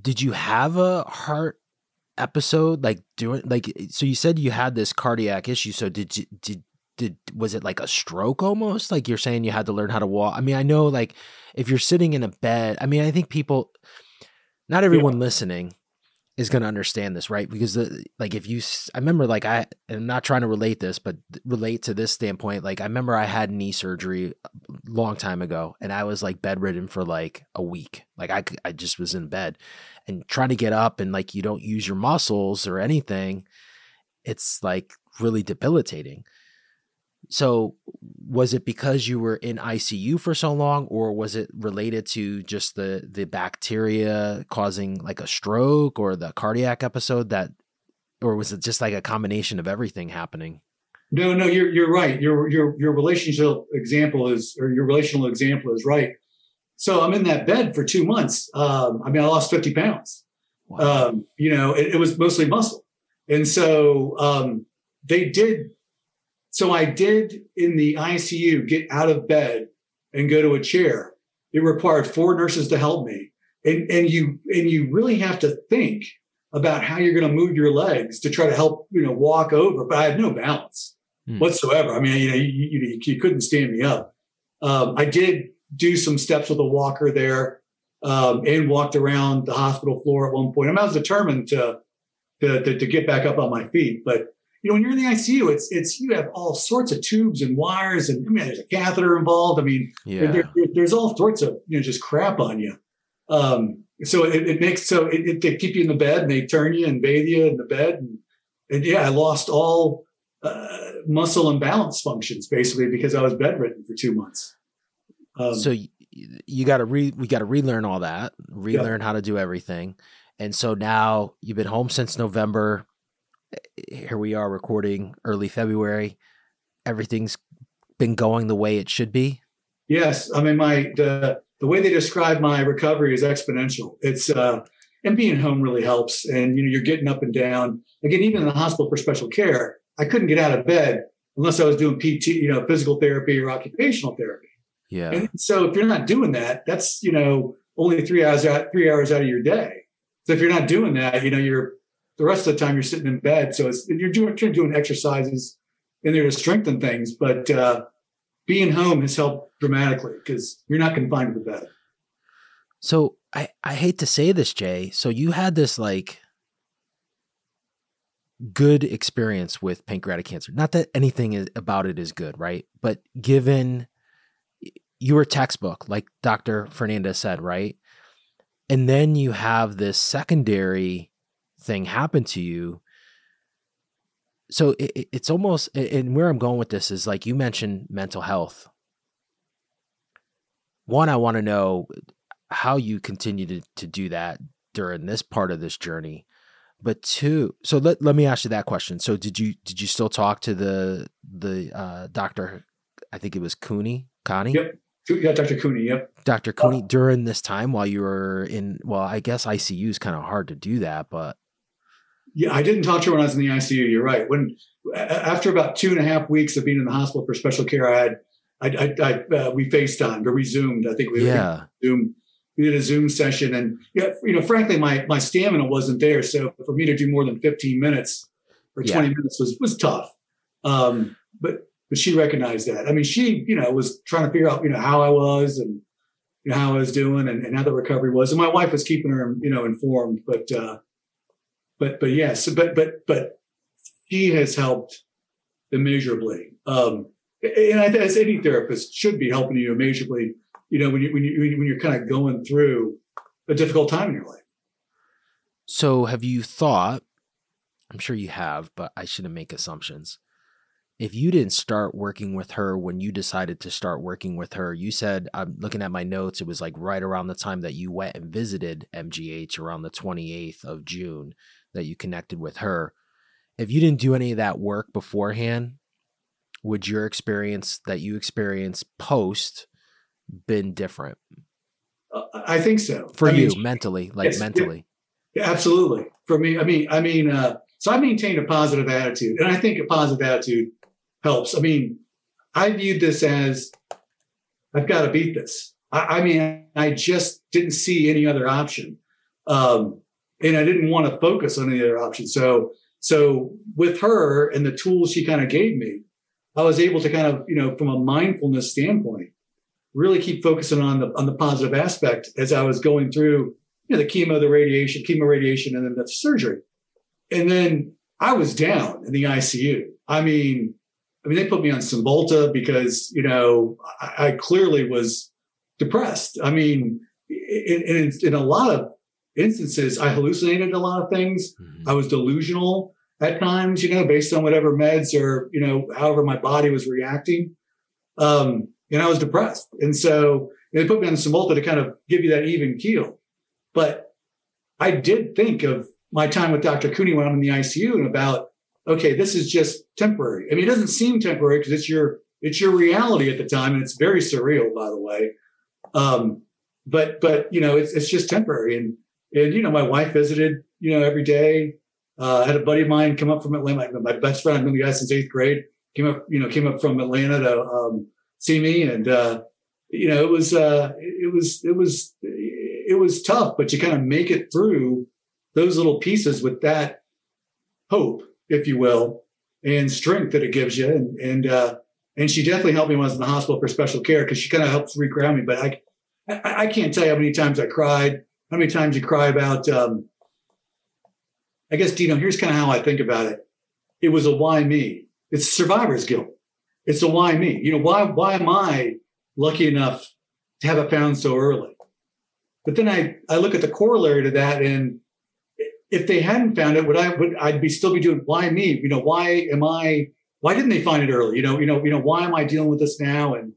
did you have a heart episode like doing like? So you said you had this cardiac issue. So did you did did was it like a stroke almost? Like you're saying you had to learn how to walk. I mean, I know like if you're sitting in a bed. I mean, I think people, not everyone listening is going to understand this, right? Because the like if you, I remember like I, I'm not trying to relate this, but relate to this standpoint. Like I remember I had knee surgery a long time ago, and I was like bedridden for like a week. Like I, I just was in bed, and trying to get up, and like you don't use your muscles or anything. It's like really debilitating. So, was it because you were in ICU for so long, or was it related to just the the bacteria causing like a stroke or the cardiac episode that, or was it just like a combination of everything happening?
No, no, you're you're right. Your your your relationship example is, or your relational example is right. So I'm in that bed for two months. Um, I mean, I lost 50 pounds. Um, you know, it, it was mostly muscle, and so um, they did. So I did in the ICU get out of bed and go to a chair. It required four nurses to help me, and and you and you really have to think about how you're going to move your legs to try to help you know walk over. But I had no balance
Hmm.
whatsoever. I mean, you know, you, you, you couldn't stand me up. Um, I did do some steps with a walker there um, and walked around the hospital floor at one point. I, I was determined to, to, to to get back up on my feet, but you know, when you're in the ICU, it's it's you have all sorts of tubes and wires, and I mean, there's a catheter involved. I mean,
Yeah.
there, there- there's all sorts of you know just crap on you. Um, so it, it makes so it, it, they keep you in the bed and they turn you and bathe you in the bed, and, and yeah, I lost all uh, muscle and balance functions basically because I was bedridden for two months. Um,
so you got to re we got to relearn all that, relearn how to do everything, and so now you've been home since November. Here we are recording early February. Everything's been going the way it should be.
Yes, I mean my the the way they describe my recovery is exponential. It's uh and being home really helps. And you know, you're getting up and down. Again, even in the hospital for special care, I couldn't get out of bed unless I was doing PT, you know, physical therapy or occupational therapy.
Yeah.
And so if you're not doing that, that's you know only three hours out three hours out of your day. So if you're not doing that, you know you're the rest of the time you're sitting in bed. So you're doing you're doing exercises in there to strengthen things, but uh, being home has helped dramatically because you're not confined to the bed.
So I I hate to say this, Jay. So you had this like good experience with pancreatic cancer. Not that anything is, about it is good, right? But given you were textbook, like Dr. Fernandez said, right? And then you have this secondary thing happen to you. So it, it- it's almost, and where I'm going with this is like you mentioned mental health. One, I want to know how you continue to, to do that during this part of this journey but two so let, let me ask you that question so did you did you still talk to the the uh doctor i think it was cooney connie
Yep. Yeah, Dr. Cooney. Yep.
Dr. Cooney, uh, during this time while you were in, well, I guess ICU is kind of hard to do that, but.
Yeah, I didn't talk to her when I was in the ICU. You're right. When after about two and a half weeks of being in the hospital for special care, I had, I, I, I uh, we FaceTimed or we Zoomed. I think we
yeah.
Zoom. We did a Zoom session, and yeah, you know, frankly, my my stamina wasn't there. So for me to do more than 15 minutes or 20 yeah. minutes was was tough. Um, but but she recognized that. I mean, she, you know, was trying to figure out, you know, how I was and you know, how I was doing and, and how the recovery was. And my wife was keeping her, you know, informed. But, uh, but, but yes, but, but, but she has helped immeasurably. Um, and I, as any therapist should be helping you immeasurably, you know, when you, when you, when you're kind of going through a difficult time in your life.
So have you thought, I'm sure you have, but I shouldn't make assumptions if you didn't start working with her when you decided to start working with her, you said, I'm looking at my notes, it was like right around the time that you went and visited MGH around the 28th of June that you connected with her. If you didn't do any of that work beforehand, would your experience that you experienced post been different?
Uh, I think so.
For I you mean, mentally, like yes, mentally.
Yeah, absolutely. For me, I mean, I mean, uh, so I maintained a positive attitude, and I think a positive attitude helps. I mean, I viewed this as I've got to beat this. I, I mean, I just didn't see any other option. Um, and I didn't want to focus on any other option. So, so with her and the tools she kind of gave me, I was able to kind of, you know, from a mindfulness standpoint, really keep focusing on the on the positive aspect as I was going through, you know, the chemo, the radiation, chemo radiation, and then the surgery. And then I was down in the ICU. I mean, I mean, they put me on Cymbalta because, you know, I, I clearly was depressed. I mean, in, in, in, a lot of instances, I hallucinated a lot of things. Mm-hmm. I was delusional at times, you know, based on whatever meds or, you know, however my body was reacting. Um, and I was depressed. And so they put me on Cymbalta to kind of give you that even keel. But I did think of my time with Dr. Cooney when I'm in the ICU and about okay, this is just temporary. I mean, it doesn't seem temporary because it's your it's your reality at the time, and it's very surreal, by the way. Um, but but you know, it's it's just temporary, and and you know, my wife visited, you know, every day. Uh, I had a buddy of mine come up from Atlanta. My, best friend, I've known the guy since eighth grade. Came up, you know, came up from Atlanta to um, see me, and uh, you know, it was uh, it was it was it was tough, but you kind of make it through those little pieces with that hope if you will, and strength that it gives you. And and uh, and she definitely helped me when I was in the hospital for special care because she kind of helped reground me. But I, I, I can't tell you how many times I cried. How many times you cry about? Um, I guess Dino. Here's kind of how I think about it. It was a why me. It's survivor's guilt. It's a why me. You know why? Why am I lucky enough to have it found so early? But then I I look at the corollary to that and if they hadn't found it, would I would I'd be still be doing why me? You know, why am I why didn't they find it early? You know, you know, you know, why am I dealing with this now and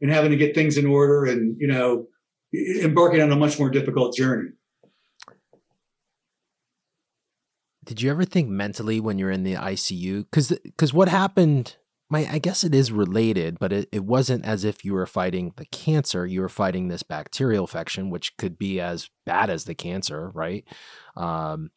and having to get things in order and you know embarking on a much more difficult journey.
Did you ever think mentally when you're in the ICU? Because because what happened my I guess it is related, but it, it wasn't as if you were fighting the cancer. You were fighting this bacterial infection, which could be as bad as the cancer, right? Um,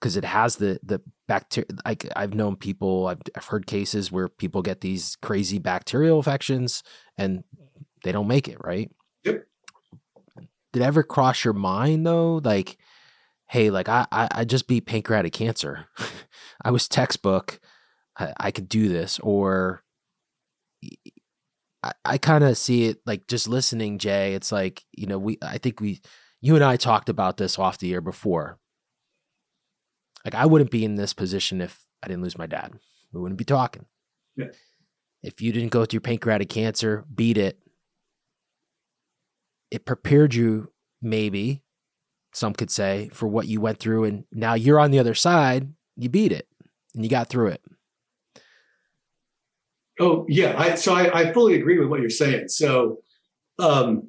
because it has the the bacteria. Like I've known people, I've, I've heard cases where people get these crazy bacterial infections and they don't make it, right?
Yep.
Did it ever cross your mind though, like, hey, like I I, I just beat pancreatic cancer. I was textbook I, I could do this or I, I kind of see it like just listening, Jay. It's like, you know, we, I think we, you and I talked about this off the air before. Like, I wouldn't be in this position if I didn't lose my dad. We wouldn't be talking.
Yeah.
If you didn't go through pancreatic cancer, beat it, it prepared you, maybe, some could say, for what you went through. And now you're on the other side, you beat it and you got through it.
Oh yeah, I, so I, I, fully agree with what you're saying. So, um,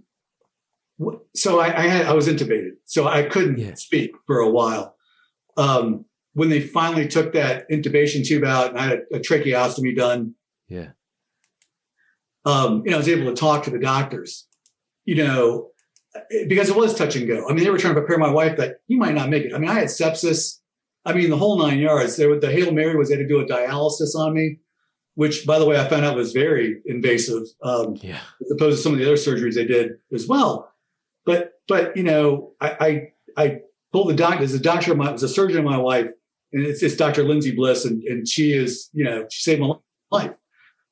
so I, I, had I was intubated, so I couldn't yeah. speak for a while. Um, when they finally took that intubation tube out, and I had a, a tracheostomy done.
Yeah.
um, you know, I was able to talk to the doctors, you know, because it was touch and go. I mean, they were trying to prepare my wife that you might not make it. I mean, I had sepsis. I mean, the whole nine yards. There, the Hail Mary was they had to do a dialysis on me, which, by the way, I found out was very invasive, um, yeah. as opposed to some of the other surgeries they did as well. But, but you know, I, I, I told the doctor, there's a doctor, of my, was a surgeon of my wife, and it's, it's Dr. Lindsay Bliss, and, and she is, you know, she saved my life.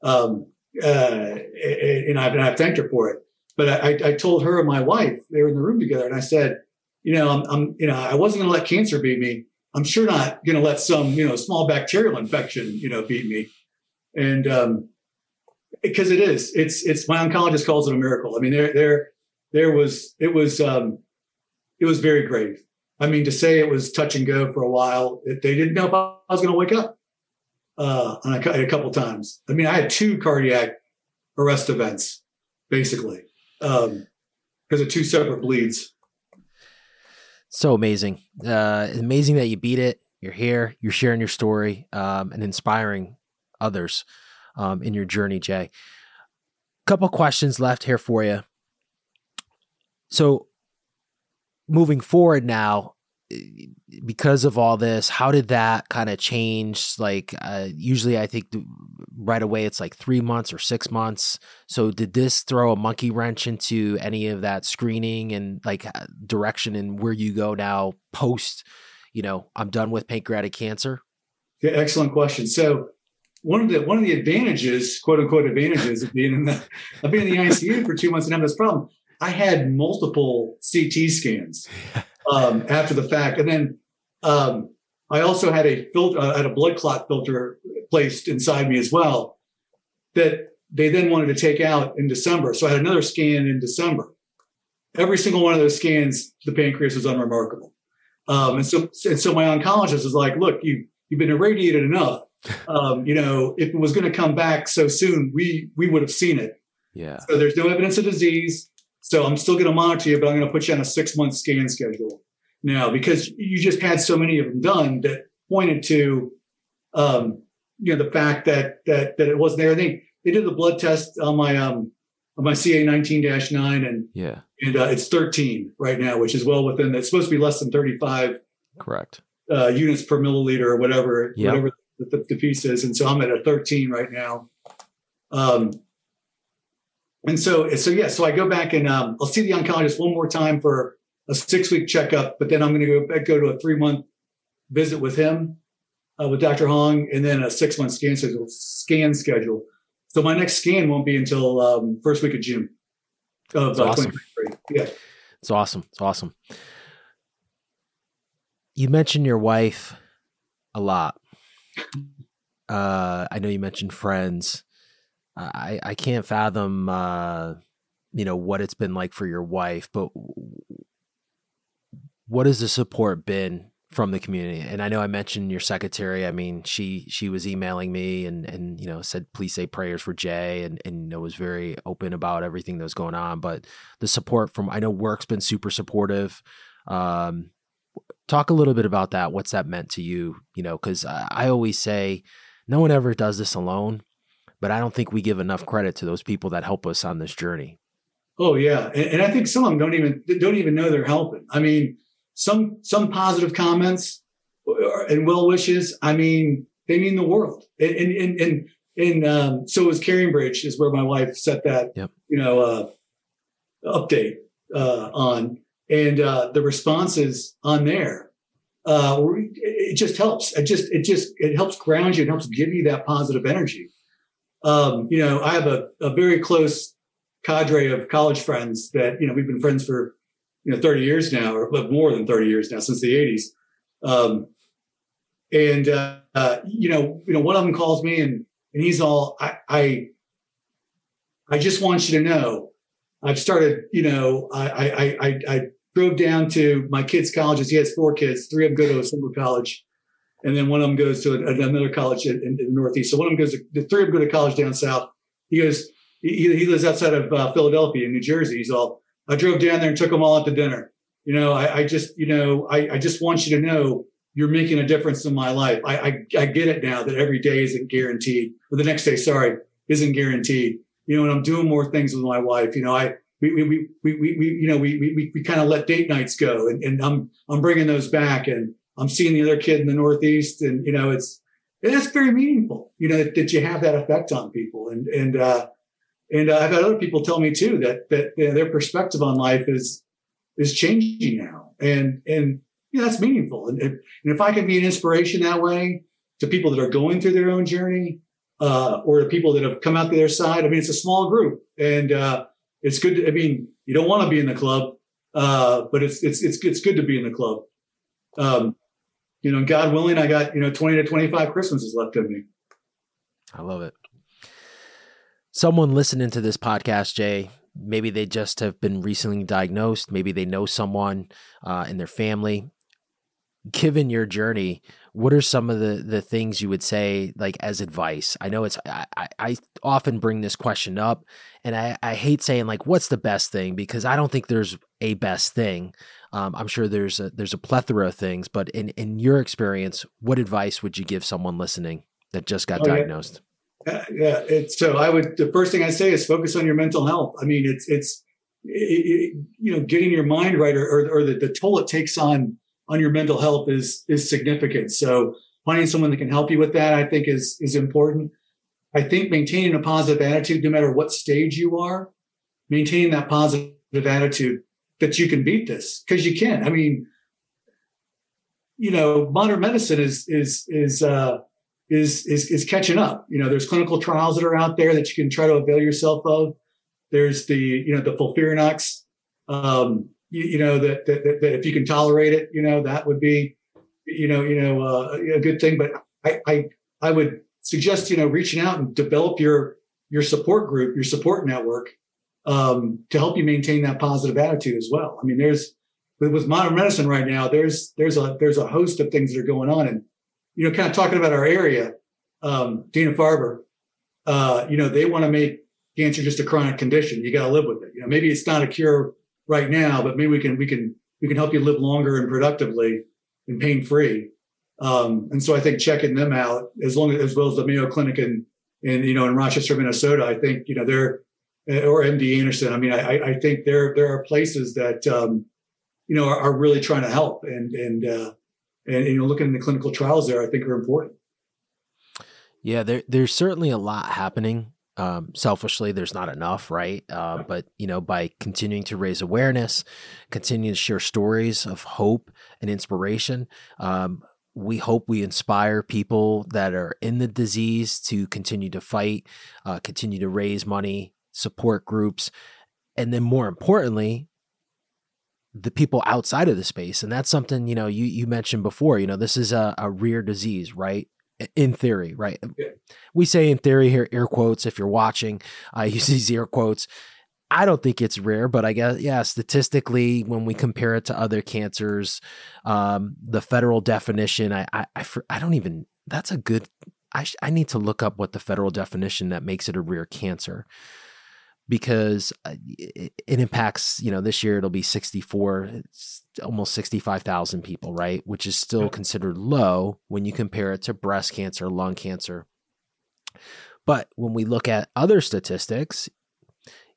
Um, uh, and, I've, and I've thanked her for it. But I, I told her and my wife, they were in the room together, and I said, you know, I'm, I'm you know, I wasn't going to let cancer beat me. I'm sure not going to let some, you know, small bacterial infection, you know, beat me. And, um, because it is, it's, it's my oncologist calls it a miracle. I mean, there, there, there was, it was, um, it was very grave. I mean, to say it was touch and go for a while, it, they didn't know if I was going to wake up uh, on a, a couple times. I mean, I had two cardiac arrest events, basically, because um, of two separate bleeds.
So amazing. Uh, amazing that you beat it. You're here, you're sharing your story um, and inspiring others um, in your journey, Jay. Couple questions left here for you. So, moving forward now, because of all this, how did that kind of change? Like, uh, usually I think right away it's like three months or six months. So, did this throw a monkey wrench into any of that screening and like uh, direction and where you go now post, you know, I'm done with pancreatic cancer?
Yeah, excellent question. So, one of the one of the advantages, quote unquote advantages of being in the of being in the ICU for two months and having this problem, I had multiple CT scans. um, after the fact. And then um, I also had a filter, uh, had a blood clot filter placed inside me as well that they then wanted to take out in December. So I had another scan in December. Every single one of those scans, the pancreas was unremarkable. Um, and so, and so my oncologist was like, look, you, you've been irradiated enough. Um, you know, if it was going to come back so soon, we, we would have seen it.
Yeah.
So there's no evidence of disease. So I'm still going to monitor you, but I'm going to put you on a six month scan schedule now because you just had so many of them done that pointed to, um, you know, the fact that that that it wasn't there. They they did the blood test on my um on my CA 19-9 and
yeah,
and uh, it's 13 right now, which is well within. It's supposed to be less than 35.
Correct.
Uh, units per milliliter or whatever yep. whatever the, the, the piece is, and so I'm at a 13 right now. Um, and so, so yeah, so I go back and um, I'll see the oncologist one more time for a six week checkup, but then I'm going to go go to a three month visit with him, uh, with Dr. Hong, and then a six month scan schedule. Scan schedule. So my next scan won't be until um, first week of June of uh, awesome. Yeah,
it's awesome. It's awesome. You mentioned your wife a lot. Uh, I know you mentioned friends. I I can't fathom uh, you know what it's been like for your wife, but what has the support been from the community? And I know I mentioned your secretary. I mean, she she was emailing me and and you know said please say prayers for Jay and and you know, was very open about everything that was going on. But the support from I know work's been super supportive. Um, talk a little bit about that. What's that meant to you? You know, because I, I always say no one ever does this alone but I don't think we give enough credit to those people that help us on this journey.
Oh yeah, and, and, I think some of them don't even don't even know they're helping. I mean, some some positive comments and well wishes. I mean, they mean the world. And and and and, um, so is CaringBridge is where my wife set that
yep.
you know uh, update uh, on, and uh, the responses on there. Uh, it just helps. It just it just it helps ground you. It helps give you that positive energy um, you know, I have a, a very close cadre of college friends that, you know, we've been friends for, you know, 30 years now, or more than 30 years now, since the 80s. Um, and, uh, uh, you know, you know, one of them calls me and, and he's all, I, I, I just want you to know, I've started, you know, I, I, I, I drove down to my kids' colleges. He has four kids. Three of them go to a single college and then one of them goes to another college in, in, the Northeast. So one of them goes, to, the three of them go to college down south. He goes, he, he lives outside of uh, Philadelphia in New Jersey. He's all, I drove down there and took them all out to dinner. You know, I, I just, you know, I, I, just want you to know you're making a difference in my life. I, I, I get it now that every day isn't guaranteed, or the next day, sorry, isn't guaranteed. you know, and I'm doing more things with my wife. You know, I we we we we, we you know we we we kind of let date nights go, and, and I'm I'm bringing those back, and I'm seeing the other kid in the Northeast, and you know, it's it's very meaningful. You know that, you have that effect on people, and and uh, and uh, I've had other people tell me too that that you know, their perspective on life is is changing now, and and you know, that's meaningful. And, and if I can be an inspiration that way to people that are going through their own journey, uh, or to people that have come out the other side, I mean, it's a small group, and uh, it's good. To, I mean, you don't want to be in the club, uh, but it's it's it's it's good to be in the club. Um, you know, God willing, I got you know twenty to twenty five Christmases left of me.
I love it someone listening to this podcast, Jay, maybe they just have been recently diagnosed. Maybe they know someone uh, in their family. Given your journey, what are some of the, the things you would say, like as advice? I know it's, I, I often bring this question up and I, I hate saying like, what's the best thing? Because I don't think there's a best thing. Um, I'm sure there's a, there's a plethora of things, but in, in your experience, what advice would you give someone listening that just got oh, diagnosed?
Yeah uh, yeah, it's so I would the first thing I say is focus on your mental health. I mean, it's it's it, it, you know getting your mind right or or, or the, the toll it takes on on your mental health is is significant. So finding someone that can help you with that, I think, is is important. I think maintaining a positive attitude, no matter what stage you are, maintaining that positive attitude that you can beat this because you can. I mean, you know, modern medicine is is is uh, is, is, is catching up. You know, there's clinical trials that are out there that you can try to avail yourself of. There's the, you know, the FOLFIRINOX, um, you, you, know, that, that, that, if you can tolerate it, you know, that would be, you know, you know, uh, a good thing. But I, I, I would suggest, you know, reaching out and develop your, your support group, your support network, um, to help you maintain that positive attitude as well. I mean, there's, with modern medicine right now, there's, there's a, there's a host of things that are going on and, you know, kind of talking about our area, um, Dana Farber, uh, you know, they want to make cancer just a chronic condition. You got to live with it. You know, maybe it's not a cure right now, but maybe we can, we can, we can help you live longer and productively and pain free. Um, and so I think checking them out as long as, as well as the Mayo Clinic in, in, you know, in Rochester, Minnesota, I think, you know, they're, or MD Anderson. I mean, I, I think there, there are places that, um, you know, are, are really trying to help and, and, uh, and you know looking in the clinical trials there i think are important
yeah there, there's certainly a lot happening um, selfishly there's not enough right? Uh, but you know by continuing to raise awareness continuing to share stories of hope and inspiration um, we hope we inspire people that are in the disease to continue to fight uh, continue to raise money support groups and then more importantly the people outside of the space. And that's something you know you you mentioned before you know this is a, a rare disease right in theory right? Yeah. we say in theory here air quotes if you're watching i use these air quotes. I don't think it's rare but i guess yeah statistically when we compare it to other cancers um, the federal definition I, I i i don't even that's a good I, I need to look up what the federal definition that makes it a rare cancer because uh, it, impacts, you know, this year it'll be 64, almost 65,000 people, right? Which is still considered low when you compare it to breast cancer, lung cancer. But when we look at other statistics,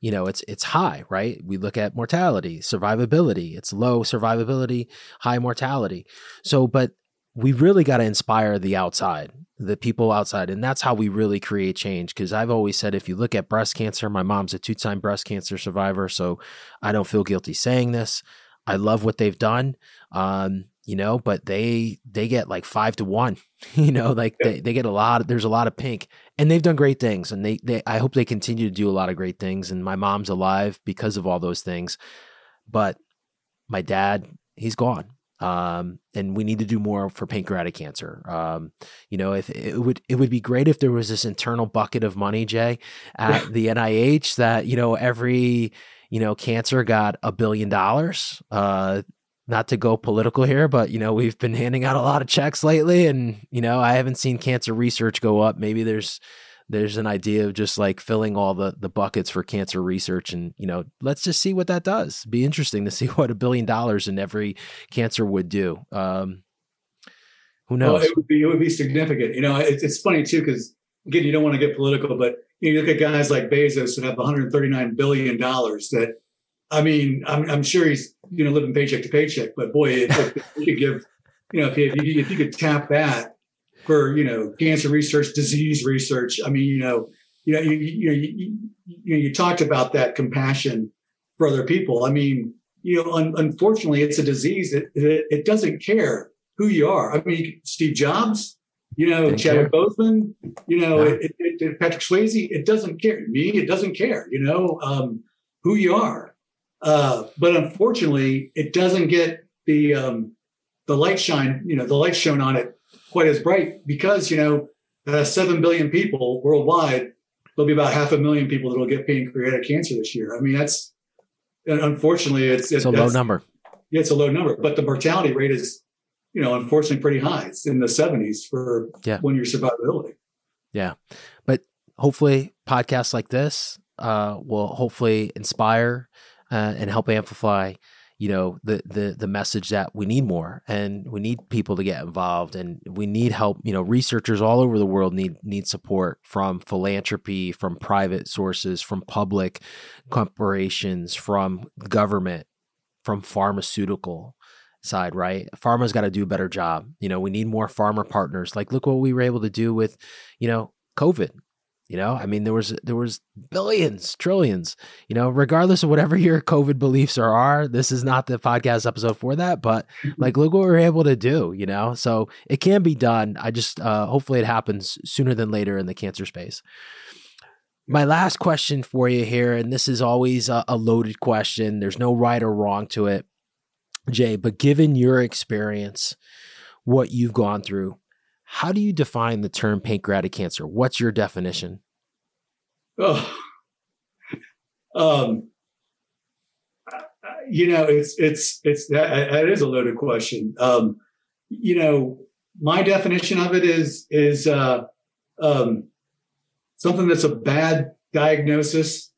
you know, it's it's high, right? We look at mortality, survivability, it's low survivability, high mortality. So, but we really got to inspire the outside the people outside. And that's how we really create change. Because I've always said if you look at breast cancer, my mom's a two time breast cancer survivor. So I don't feel guilty saying this. I love what they've done. Um, you know, but they they get like five to one, you know, like they, they get a lot of, there's a lot of pink and they've done great things and they, they I hope they continue to do a lot of great things. And my mom's alive because of all those things. But my dad, he's gone um, and we need to do more for pancreatic cancer. Um, you know, if it would it would be great if there was this internal bucket of money, Jay, at the NIH that you know every you know cancer got a billion dollars. Uh, not to go political here, but you know we've been handing out a lot of checks lately, and you know I haven't seen cancer research go up. Maybe there's there's an idea of just like filling all the the buckets for cancer research and you know let's just see what that does. Be interesting to see what a billion dollars in every cancer would do. Um who knows?
well, it would be it would be significant. You know it's, it's funny too because again you don't want to get political but you look at guys like Bezos that have 139 billion dollars. That I mean, I'm, I'm sure he's you know living paycheck to paycheck, but boy, if, if you could give, you know, if you, if you could tap that for you know cancer research, disease research. I mean, you know, you know, you you know, you, you, know, you talked about that compassion for other people. I mean, you know, un, unfortunately, it's a disease that it, it, doesn't care who you are. I mean, Steve Jobs, you know, Didn't Chadwick. Boseman, you know, no. it, it, Patrick Swayze, it doesn't care. Me, it doesn't care. You know, um, who you are. Uh, but unfortunately, it doesn't get the um, the light shine. You know, the light shown on it quite as bright because you know, uh, seven billion people worldwide there'll be about half a million people that will get pancreatic cancer this year. I mean, that's unfortunately it's
it's a low number.
Yeah, it's a low number, but the mortality rate is, you know, unfortunately pretty high. It's in the 70s for yeah. one year survivability.
Yeah, but hopefully podcasts like this uh, will hopefully inspire uh, and help amplify you know the the the message that we need more and we need people to get involved and we need help. You know researchers all over the world need need support from philanthropy from private sources from public corporations from government from pharmaceutical side right? Pharma's got to do a better job. You know we need more pharma partners. Like look what we were able to do with you know covid you know, I mean, there was there was billions, trillions. You know, regardless of whatever your COVID beliefs are, are this is not the podcast episode for that. But mm-hmm. like, look what we are able to do. You know, so it can be done. I just uh, hopefully it happens sooner than later in the cancer space. My last question for you here, and this is always a, a loaded question. There's no right or wrong to it, Jay. But given your experience, what you've gone through, how do you define the term pancreatic cancer? What's your definition?
Oh, um, you know, it's it's it's that, that is a loaded question. Um, you know, my definition of it is is uh, um, something that's a bad diagnosis,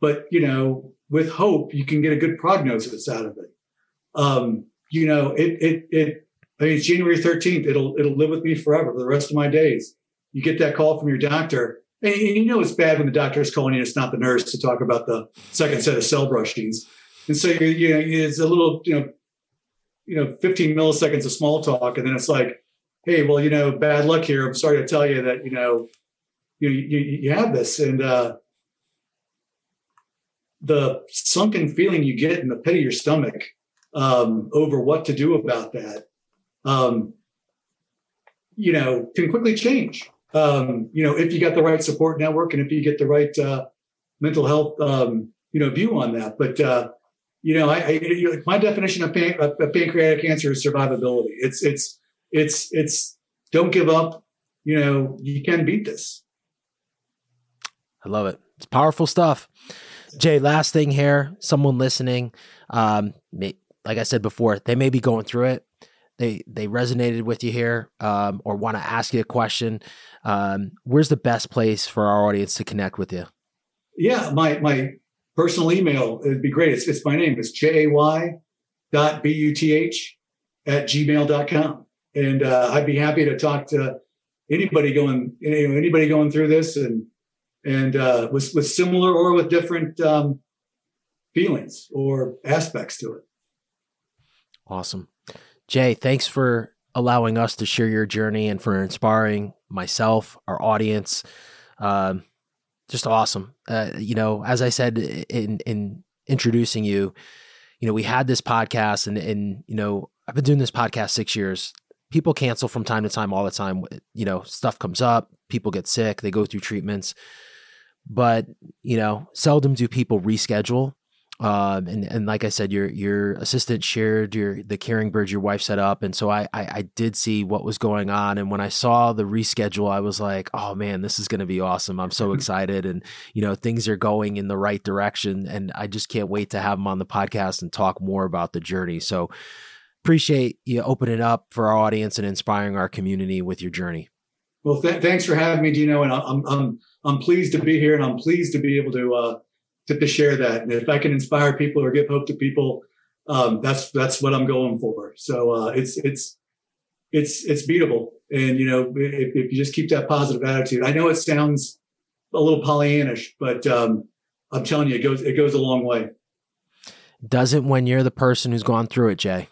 but you know, with hope, you can get a good prognosis out of it. Um, you know, it it it I mean, it's January 13th. It'll it'll live with me forever for the rest of my days. You get that call from your doctor, and, and you know it's bad when the doctor is calling you. It's not the nurse to talk about the second set of cell brushings, and so you, you know, it's a little you know, you know, 15 milliseconds of small talk, and then it's like, hey, well, you know, bad luck here. I'm sorry to tell you that you know, you you, you have this, and uh, the sunken feeling you get in the pit of your stomach um, over what to do about that um, you know, can quickly change. Um, you know, if you got the right support network and if you get the right uh, mental health, um, you know, view on that. But uh, you know, I, I my definition of, pan- of, pancreatic cancer is survivability. It's it's it's it's don't give up. You know, you can beat this.
I love it. It's powerful stuff. Jay, last thing here, someone listening, um, may, like I said before, they may be going through it they they resonated with you here um, or want to ask you a question, um, where's the best place for our audience to connect with you?
Yeah, my my personal email it'd be great. It's, it's my name. It's j a y dot b u t h at gmail.com. and uh, I'd be happy to talk to anybody going you know, anybody going through this and and uh, with with similar or with different um, feelings or aspects to it.
Awesome. Jay, thanks for allowing us to share your journey and for inspiring myself, our audience. Um, just awesome. Uh, you know, as I said in in introducing you, you know, we had this podcast, and and you know, I've been doing this podcast six years. People cancel from time to time, all the time. You know, stuff comes up, people get sick, they go through treatments, but you know, seldom do people reschedule. Um, and, and like I said, your your assistant shared your the CaringBridge your wife set up, and so I, I, I did see what was going on. And when I saw the reschedule, I was like, oh man, this is going to be awesome! I'm so excited, and you know things are going in the right direction, and I just can't wait to have them on the podcast and talk more about the journey. So appreciate you opening up for our audience and inspiring our community with your journey.
Well, th- thanks for having me, Dino, and I'm I'm I'm pleased to be here, and I'm pleased to be able to. Uh, to, to share that. And if I can inspire people or give hope to people, um, that's that's what I'm going for. So uh, it's it's it's it's beatable. And you know, if, if, you just keep that positive attitude, I know it sounds a little Pollyannish, but um, I'm telling you, it goes it goes a long way.
Doesn't when you're the person who's gone through it, Jay.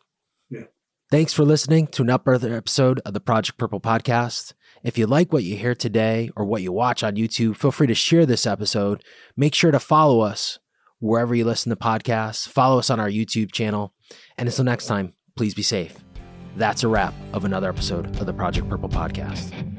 Yeah.
Thanks for listening to another episode of the Project Purple podcast. If you like what you hear today or what you watch on YouTube, feel free to share this episode. Make sure to follow us wherever you listen to podcasts. Follow us on our YouTube channel. And until next time, please be safe. That's a wrap of another episode of the Project Purple podcast.